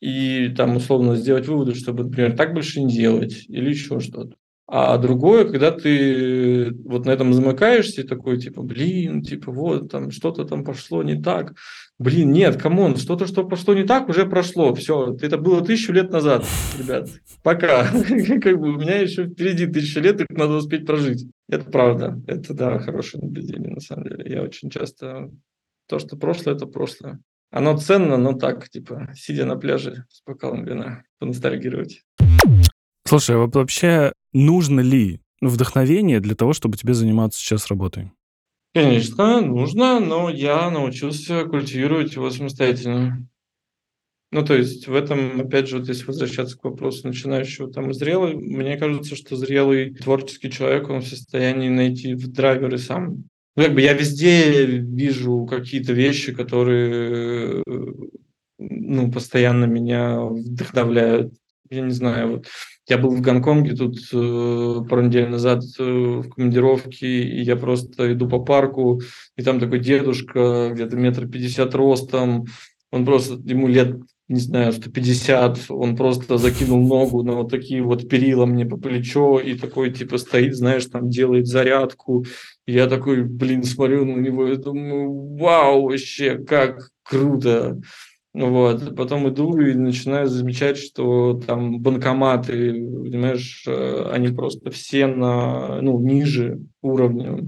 и там, условно, сделать выводы, чтобы, например, так больше не делать, или еще что-то. А другое, когда ты вот на этом замыкаешься, такой, типа, блин, типа, вот, там, что-то там пошло не так. Блин, нет, come on, что-то, что пошло не так, уже прошло. Все, это было тысячу лет назад, ребят. Пока. (laughs) Как бы у меня еще впереди тысяча лет, их надо успеть прожить. Это правда. Это, да, хорошее наблюдение, на самом деле. Я очень часто... То, что прошлое, это прошлое. Оно ценно, но так, типа, сидя на пляже с бокалом вина, поностальгировать. Слушай, а вообще нужно ли вдохновение для того, чтобы тебе заниматься сейчас работой? Конечно, нужно, но я научился культивировать его самостоятельно. Ну, то есть в этом, опять же, вот если возвращаться к вопросу начинающего там зрелый, мне кажется, что зрелый творческий человек, он в состоянии найти в драйверы сам. Ну, как бы я везде вижу какие-то вещи, которые ну, постоянно меня вдохновляют. Я не знаю, вот я был в Гонконге тут э, пару недель назад э, в командировке, и я просто иду по парку, и там такой дедушка, где-то метр пятьдесят ростом, он просто, ему лет, не знаю, 150, он просто закинул ногу на вот такие вот перила мне по плечо, и такой, типа, стоит, знаешь, там делает зарядку. И я такой, блин, смотрю на него и думаю, вау, вообще, как круто. Вот. Потом иду и начинаю замечать, что там банкоматы, понимаешь, э, они просто все на, ну, ниже уровня.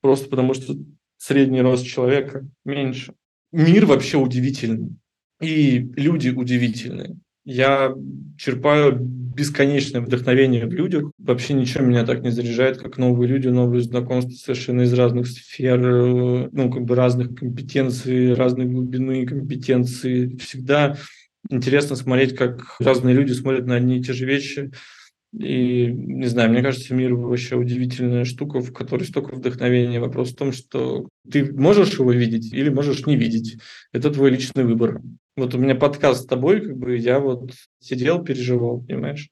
Просто потому что средний рост человека меньше. Мир вообще удивительный. И люди удивительные. Я черпаю бесконечное вдохновение в людях. Вообще ничего меня так не заряжает, как новые люди, новые знакомства совершенно из разных сфер, э, ну, как бы разных компетенций, разной глубины компетенции. Всегда интересно смотреть, как разные люди смотрят на одни и те же вещи. И, не знаю, мне кажется, мир вообще удивительная штука, в которой столько вдохновения. Вопрос в том, что ты можешь его видеть или можешь не видеть. Это твой личный выбор. Вот у меня подкаст с тобой, как бы я вот сидел, переживал, понимаешь?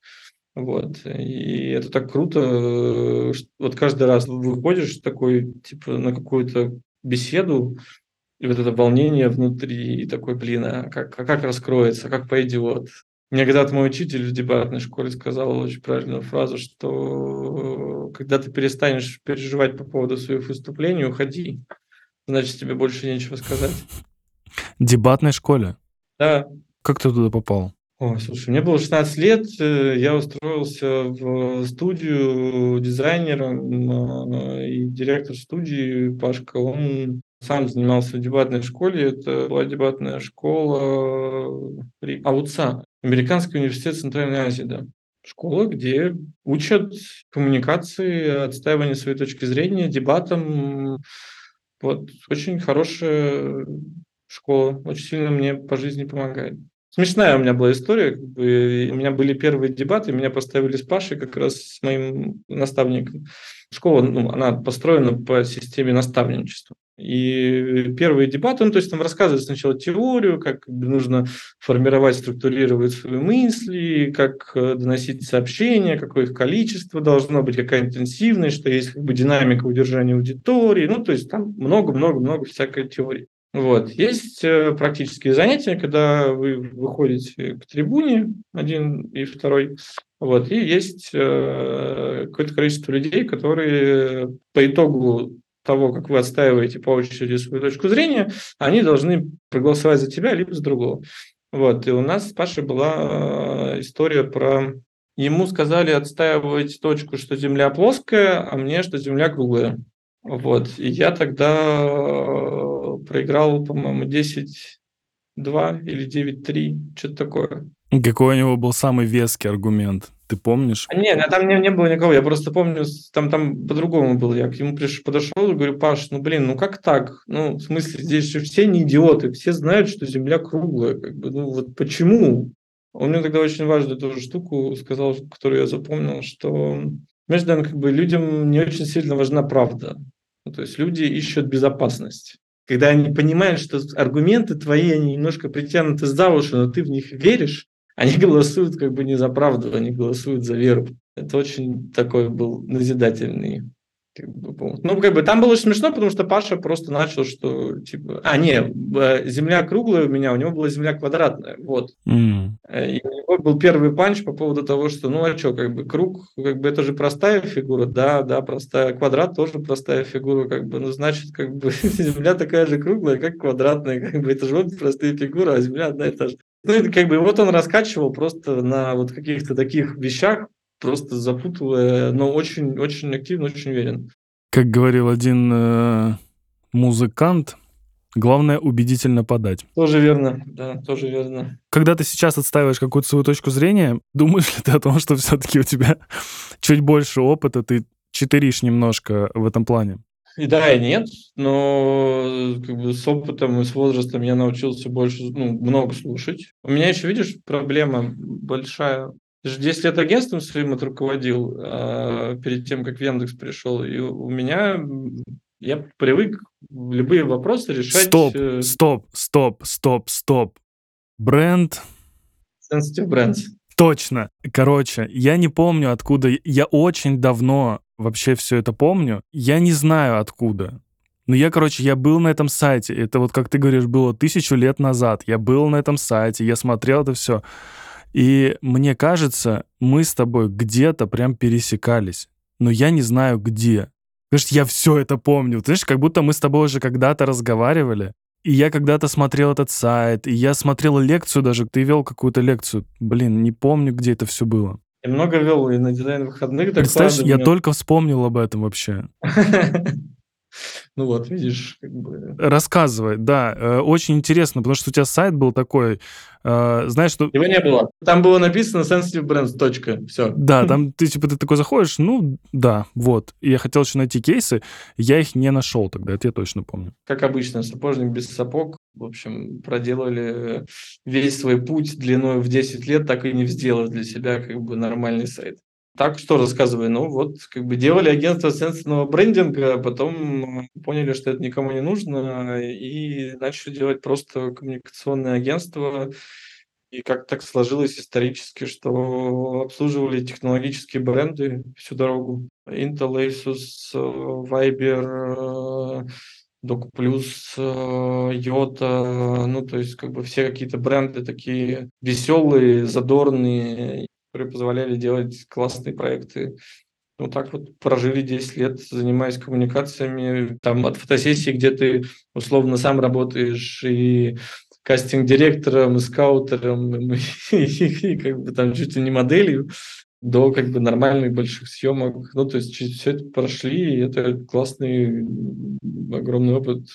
Вот. И это так круто. Вот каждый раз выходишь такой, типа, на какую-то беседу, и вот это волнение внутри, и такой, блин, а как, а как раскроется, как пойдет? Мне когда-то мой учитель в дебатной школе сказал очень правильную фразу, что когда ты перестанешь переживать по поводу своих выступлений, уходи. Значит, тебе больше нечего сказать. Дебатной школе? Да. Как ты туда попал? О, слушай, мне было 16 лет, э, я устроился в студию дизайнером, э, и директор студии Пашка, он сам занимался в дебатной школе, это была дебатная школа при АУЦА, Американский университет Центральной Азии, да. Школа, где учат коммуникации, отстаиванию своей точки зрения, дебатам. Вот очень хорошая школа очень сильно мне по жизни помогает. Смешная у меня была история. Как бы, у меня были первые дебаты, меня поставили с Пашей, как раз с моим наставником. Школа, ну, она построена по системе наставничества. И первые дебаты, ну, то есть там рассказывают сначала теорию, как нужно формировать, структурировать свои мысли, как э, доносить сообщения, какое их количество должно быть, какая интенсивность, что есть как бы динамика удержания аудитории, ну, то есть там много-много-много всякой теории. Вот. Есть э, практические занятия, когда вы выходите к трибуне, один и второй, вот, и есть э, какое-то количество людей, которые по итогу того, как вы отстаиваете по очереди свою точку зрения, они должны проголосовать за тебя, либо за другого. Вот. И у нас с Пашей была э, история про... Ему сказали отстаивать точку, что Земля плоская, а мне, что Земля круглая. Вот. И я тогда э, проиграл, по-моему, 10-2 или 9-3, что-то такое. Какой у него был самый веский аргумент? Ты помнишь? А, не, там не, не было никого. Я просто помню, там, там по-другому было. Я к нему приш, подошел и говорю, Паш, ну блин, ну как так? Ну, в смысле, здесь же все не идиоты, все знают, что Земля круглая. Как бы, ну вот почему? Он мне тогда очень важную тоже штуку сказал, которую я запомнил, что между нами как бы людям не очень сильно важна правда. Ну, то есть люди ищут безопасность. Когда они понимают, что аргументы твои, они немножко притянуты за уши, но ты в них веришь, они (laughs) голосуют как бы не за правду, они голосуют за веру. Это очень такой был назидательный ну, как бы там было смешно, потому что Паша просто начал, что типа... А, не, земля круглая у меня, у него была земля квадратная, вот. Mm. И у него был первый панч по поводу того, что, ну, а что, как бы круг, как бы это же простая фигура, да, да, простая. Квадрат тоже простая фигура, как бы, ну, значит, как бы (laughs) земля такая же круглая, как квадратная, как бы это же вот простые фигуры, а земля одна и та же. Ну, это как бы вот он раскачивал просто на вот каких-то таких вещах, просто запутывая, но очень-очень активно, очень уверен. Как говорил один э, музыкант, главное убедительно подать. Тоже верно, да, тоже верно. Когда ты сейчас отстаиваешь какую-то свою точку зрения, (laughs) думаешь ли ты о том, что все-таки у тебя (laughs) чуть больше опыта, ты читеришь немножко в этом плане? И да, и нет, но как бы с опытом и с возрастом я научился больше, ну, много слушать. У меня еще, видишь, проблема большая ты же 10 лет агентством своим отруководил а, перед тем, как в Яндекс пришел. И у меня я привык любые вопросы решать... Стоп, э, стоп, стоп, стоп, стоп. Бренд... Sensitive Brands. Точно. Короче, я не помню, откуда... Я очень давно вообще все это помню. Я не знаю, откуда. Но я, короче, я был на этом сайте. Это вот, как ты говоришь, было тысячу лет назад. Я был на этом сайте, я смотрел это все. И мне кажется, мы с тобой где-то прям пересекались, но я не знаю где. Потому что я все это помню. Ты знаешь, как будто мы с тобой уже когда-то разговаривали. И я когда-то смотрел этот сайт, и я смотрел лекцию даже. Ты вел какую-то лекцию. Блин, не помню, где это все было. Я много вел и на дизайн выходных. Представляешь, я только вспомнил об этом вообще. (laughs) Ну вот, видишь, как бы... Рассказывай, да. Э, очень интересно, потому что у тебя сайт был такой, э, знаешь, что... Его не было. Там было написано sensitive brands, точка, все. Да, (laughs) там ты типа ты такой заходишь, ну, да, вот. И я хотел еще найти кейсы, я их не нашел тогда, это я точно помню. Как обычно, сапожник без сапог. В общем, проделали весь свой путь длиной в 10 лет, так и не сделав для себя как бы нормальный сайт. Так что рассказывай, ну вот, как бы делали агентство сенсорного брендинга, потом поняли, что это никому не нужно, и начали делать просто коммуникационное агентство. И как так сложилось исторически, что обслуживали технологические бренды всю дорогу. Intel, Asus, Viber, DocPlus, Yota, ну, то есть как бы все какие-то бренды такие веселые, задорные, которые позволяли делать классные проекты. Вот так вот прожили 10 лет, занимаясь коммуникациями. Там от фотосессии, где ты условно сам работаешь и кастинг-директором, и скаутером, и, (laughs) и как бы там чуть ли не моделью, до как бы нормальных больших съемок. Ну, то есть все это прошли, и это классный, огромный опыт.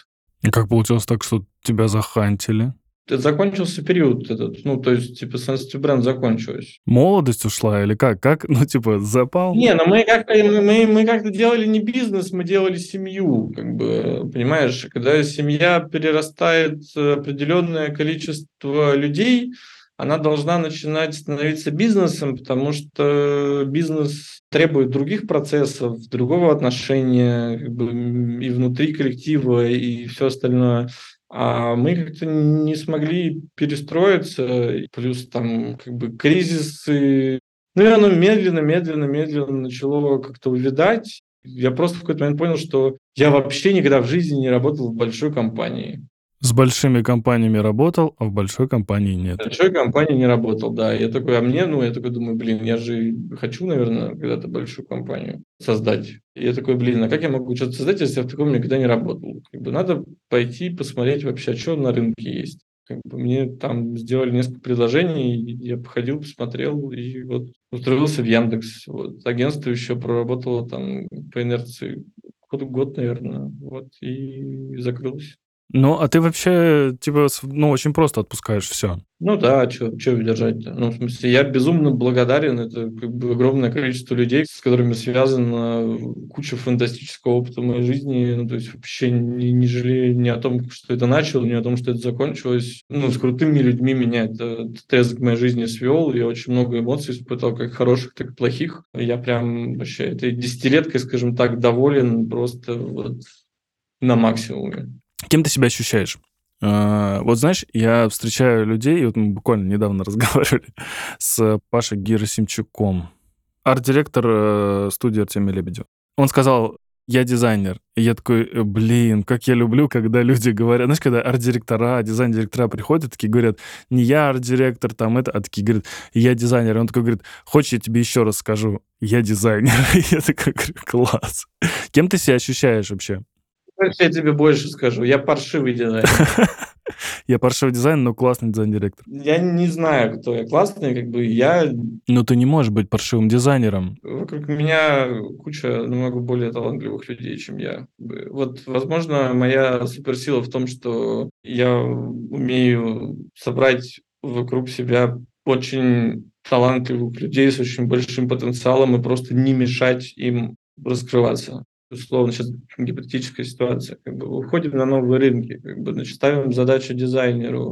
И как получилось так, что тебя захантили? Закончился период этот, ну, то есть, типа, Sensitive Brand закончилась. Молодость ушла или как? Как? Ну, типа, запал? Не, ну мы как-то мы, мы как-то делали не бизнес, мы делали семью, как бы, понимаешь? Когда семья перерастает определенное количество людей, она должна начинать становиться бизнесом, потому что бизнес требует других процессов, другого отношения как бы, и внутри коллектива, и все остальное. А мы как-то не смогли перестроиться, плюс там как бы кризисы. Ну и оно медленно, медленно, медленно начало как-то увидать. Я просто в какой-то момент понял, что я вообще никогда в жизни не работал в большой компании. С большими компаниями работал, а в большой компании нет. В большой компании не работал, да. Я такой, а мне, ну, я такой думаю, блин, я же хочу, наверное, когда-то большую компанию создать. И я такой, блин, а как я могу что-то создать, если я в таком никогда не работал? Как бы надо пойти посмотреть вообще, а что на рынке есть. Как бы мне там сделали несколько предложений, я походил, посмотрел, и вот устроился в Яндекс. Вот. Агентство еще проработало там по инерции год, год наверное, вот, и закрылось. Ну, а ты вообще, типа, ну, очень просто отпускаешь все. Ну да, что держать-то? Ну, в смысле, я безумно благодарен. Это как бы огромное количество людей, с которыми связана куча фантастического опыта моей жизни. Ну, то есть вообще не, не жалею ни о том, что это начал, ни о том, что это закончилось. Ну, с крутыми людьми меня это отрезок моей жизни свел. Я очень много эмоций испытал, как хороших, так и плохих. Я прям вообще этой десятилеткой, скажем так, доволен просто вот на максимуме. Кем ты себя ощущаешь? Uh, вот знаешь, я встречаю людей, вот мы буквально недавно (laughs) разговаривали с Пашей Герасимчуком, арт-директор uh, студии Артемия Лебедева. Он сказал, я дизайнер. И я такой, «Э, блин, как я люблю, когда люди говорят, знаешь, когда арт-директора, дизайн-директора приходят, такие говорят, не я арт-директор, там это, а такие говорят, я дизайнер. И он такой говорит, хочешь, я тебе еще раз скажу, я дизайнер. (laughs) И я такой говорю, класс. Кем ты себя ощущаешь вообще? Я тебе больше скажу, я паршивый дизайнер. (laughs) Я паршивый дизайнер, но классный дизайн-директор. Я не знаю, кто я классный, как бы я... Но ты не можешь быть паршивым дизайнером. Вокруг меня куча намного более талантливых людей, чем я. Вот, возможно, моя суперсила в том, что я умею собрать вокруг себя очень талантливых людей с очень большим потенциалом и просто не мешать им раскрываться условно, сейчас гипотетическая ситуация, как бы выходим на новые рынки, как бы, значит, ставим задачу дизайнеру,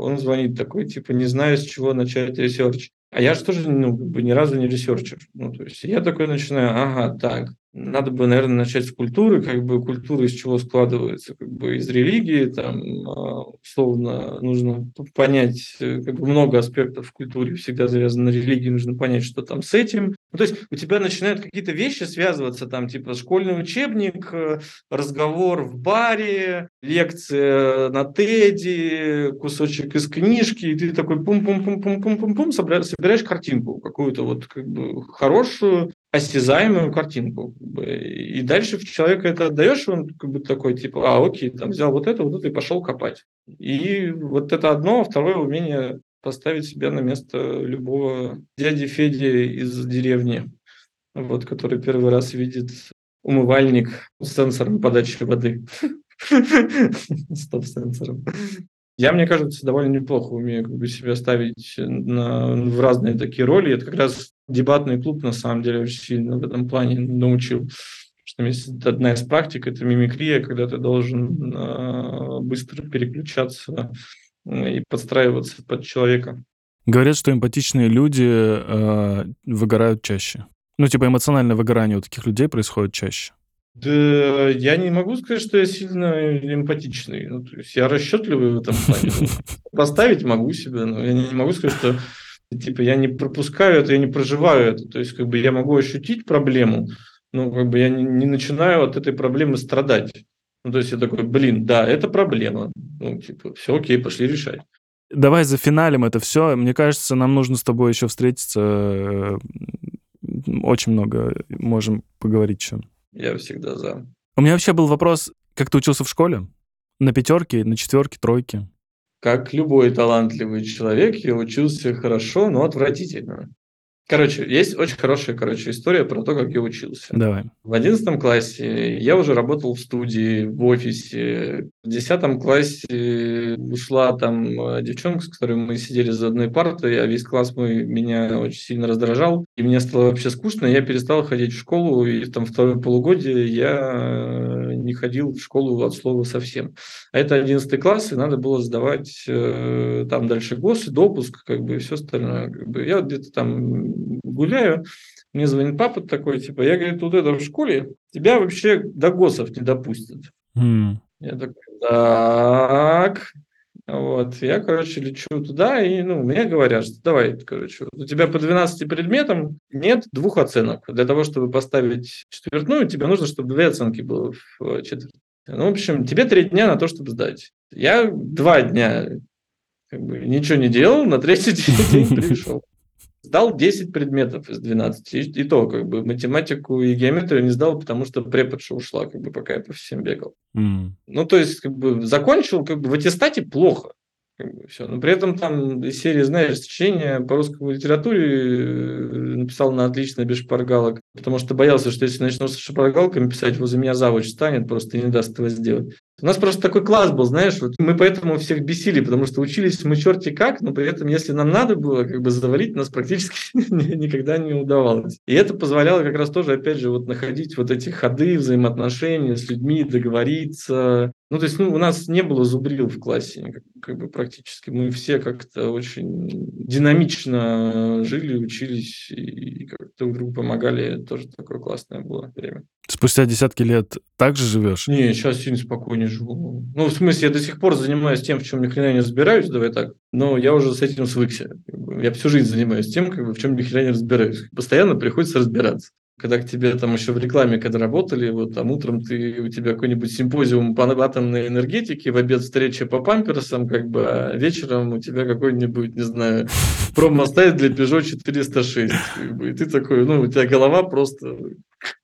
он звонит такой, типа, не знаю, с чего начать research. А я же тоже ну, как бы ни разу не researcher. Ну, то есть я такой начинаю, ага, так, надо бы, наверное, начать с культуры, как бы культура из чего складывается, как бы из религии, там, а, условно, нужно понять, э, как бы много аспектов в культуре всегда завязаны на религии, нужно понять, что там с этим. Ну, то есть у тебя начинают какие-то вещи связываться, там, типа школьный учебник, э, разговор в баре, лекция на Теди, кусочек из книжки, и ты такой пум-пум-пум-пум-пум-пум-пум, собираешь картинку какую-то вот как бы хорошую, осязаемую картинку. И дальше в человека это отдаешь, он как бы такой, типа, а, окей, там взял вот это, вот это и пошел копать. И вот это одно, а второе умение поставить себя на место любого дяди Феди из деревни, вот, который первый раз видит умывальник с сенсором подачи воды. (laughs) Стоп-сенсором. Я, мне кажется, довольно неплохо умею как бы, себя ставить на, в разные такие роли. Это как раз дебатный клуб, на самом деле, очень сильно в этом плане научил. Что есть одна из практик – это мимикрия, когда ты должен э, быстро переключаться и подстраиваться под человека. Говорят, что эмпатичные люди э, выгорают чаще. Ну, типа эмоциональное выгорание у таких людей происходит чаще. Да, я не могу сказать, что я сильно эмпатичный. Ну, то есть я расчетливый в этом плане. (laughs) Поставить могу себя, но я не могу сказать, что типа я не пропускаю это, я не проживаю это. То есть как бы я могу ощутить проблему, но как бы я не, не начинаю от этой проблемы страдать. Ну, то есть я такой, блин, да, это проблема. Ну, типа, все окей, пошли решать. Давай за финалем это все. Мне кажется, нам нужно с тобой еще встретиться. Очень много можем поговорить еще. Я всегда за. У меня вообще был вопрос, как ты учился в школе? На пятерке, на четверке, тройке? Как любой талантливый человек, я учился хорошо, но отвратительно. Короче, есть очень хорошая, короче, история про то, как я учился. Давай. В одиннадцатом классе я уже работал в студии, в офисе. В десятом классе ушла там э, девчонка, с которой мы сидели за одной партой, а весь класс мой меня очень сильно раздражал. И мне стало вообще скучно, я перестал ходить в школу, и там второе полугодие я э, не ходил в школу от слова совсем. А это одиннадцатый класс, и надо было сдавать э, там дальше ГОС, допуск, как бы, и все остальное. Как бы. Я где-то там гуляю, мне звонит папа такой, типа, я, говорит, вот это в школе, тебя вообще до ГОСов не допустят. Mm. Я такой, так, вот, я, короче, лечу туда, и, ну, мне говорят, что давай, короче, у тебя по 12 предметам нет двух оценок. Для того, чтобы поставить четвертную, тебе нужно, чтобы две оценки было в четверти. Ну, в общем, тебе три дня на то, чтобы сдать. Я два дня как бы, ничего не делал, на третий (laughs) день пришел. Сдал 10 предметов из 12. И, и то, как бы, математику и геометрию не сдал, потому что преподша ушла, как бы, пока я по всем бегал. Mm. Ну, то есть, как бы, закончил, как бы, в аттестате плохо. Как бы, все. Но при этом там из серии, знаешь, сочинения по русской литературе э, написал на отлично без шпаргалок, потому что боялся, что если начну с шпаргалками писать, возле меня завуч станет, просто не даст этого сделать. У нас просто такой класс был, знаешь, вот мы поэтому всех бесили, потому что учились мы черти как, но при этом, если нам надо было как бы завалить, нас практически (laughs) никогда не удавалось. И это позволяло как раз тоже, опять же, вот находить вот эти ходы взаимоотношения с людьми, договориться. Ну, то есть ну, у нас не было зубрил в классе как, как бы практически. Мы все как-то очень динамично жили, учились и как друг другу помогали. Тоже такое классное было время. Спустя десятки лет так же живешь? Не, сейчас сильно спокойнее живу. Ну, в смысле, я до сих пор занимаюсь тем, в чем ни хрена не разбираюсь, давай так. Но я уже с этим свыкся. Я всю жизнь занимаюсь тем, как бы, в чем ни хрена не разбираюсь. Постоянно приходится разбираться. когда к тебе там еще в рекламе, когда работали, вот там утром ты, у тебя какой-нибудь симпозиум по атомной энергетике, в обед встреча по памперсам, как бы, а вечером у тебя какой-нибудь, не знаю, промо-сайт для Peugeot 406. Как бы, и ты такой, ну, у тебя голова просто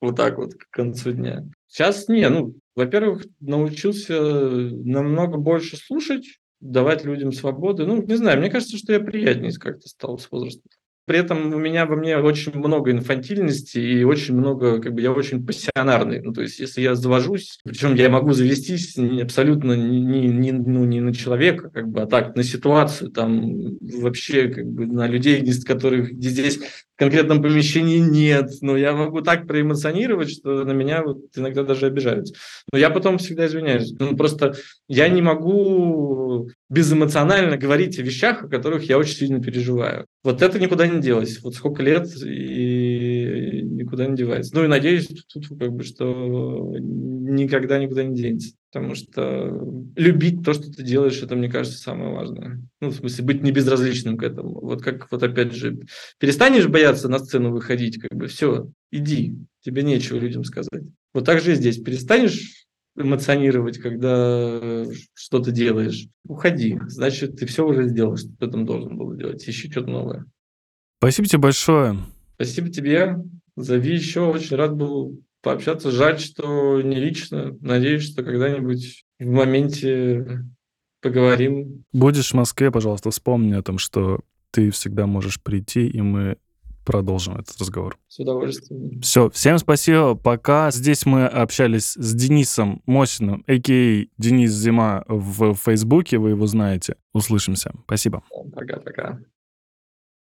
вот так вот к концу дня. Сейчас не, ну, во-первых, научился намного больше слушать, давать людям свободы. Ну, не знаю, мне кажется, что я приятнее как-то стал с возрастом. При этом у меня во мне очень много инфантильности и очень много, как бы я очень пассионарный. Ну, то есть, если я завожусь, причем я могу завестись абсолютно не, не, ну, не на человека, как бы, а так на ситуацию, там вообще как бы на людей, которых здесь конкретном помещении нет, но я могу так проэмоционировать, что на меня вот иногда даже обижаются. Но я потом всегда извиняюсь. Ну, просто я не могу безэмоционально говорить о вещах, о которых я очень сильно переживаю. Вот это никуда не делось. Вот сколько лет и никуда не девается. Ну и надеюсь, тут как бы, что никогда никуда не денется. Потому что любить то, что ты делаешь, это, мне кажется, самое важное. Ну, в смысле, быть не безразличным к этому. Вот как, вот опять же, перестанешь бояться на сцену выходить, как бы, все, иди, тебе нечего людям сказать. Вот так же и здесь. Перестанешь эмоционировать, когда что-то делаешь, уходи. Значит, ты все уже сделал, что ты там должен был делать. Ищи что-то новое. Спасибо тебе большое. Спасибо тебе. Зови еще. Очень рад был пообщаться. Жаль, что не лично. Надеюсь, что когда-нибудь в моменте поговорим. Будешь в Москве, пожалуйста, вспомни о том, что ты всегда можешь прийти, и мы продолжим этот разговор. С удовольствием. Все, всем спасибо. Пока. Здесь мы общались с Денисом Мосиным, а.к.а. Денис Зима в Фейсбуке, вы его знаете. Услышимся. Спасибо. Пока-пока.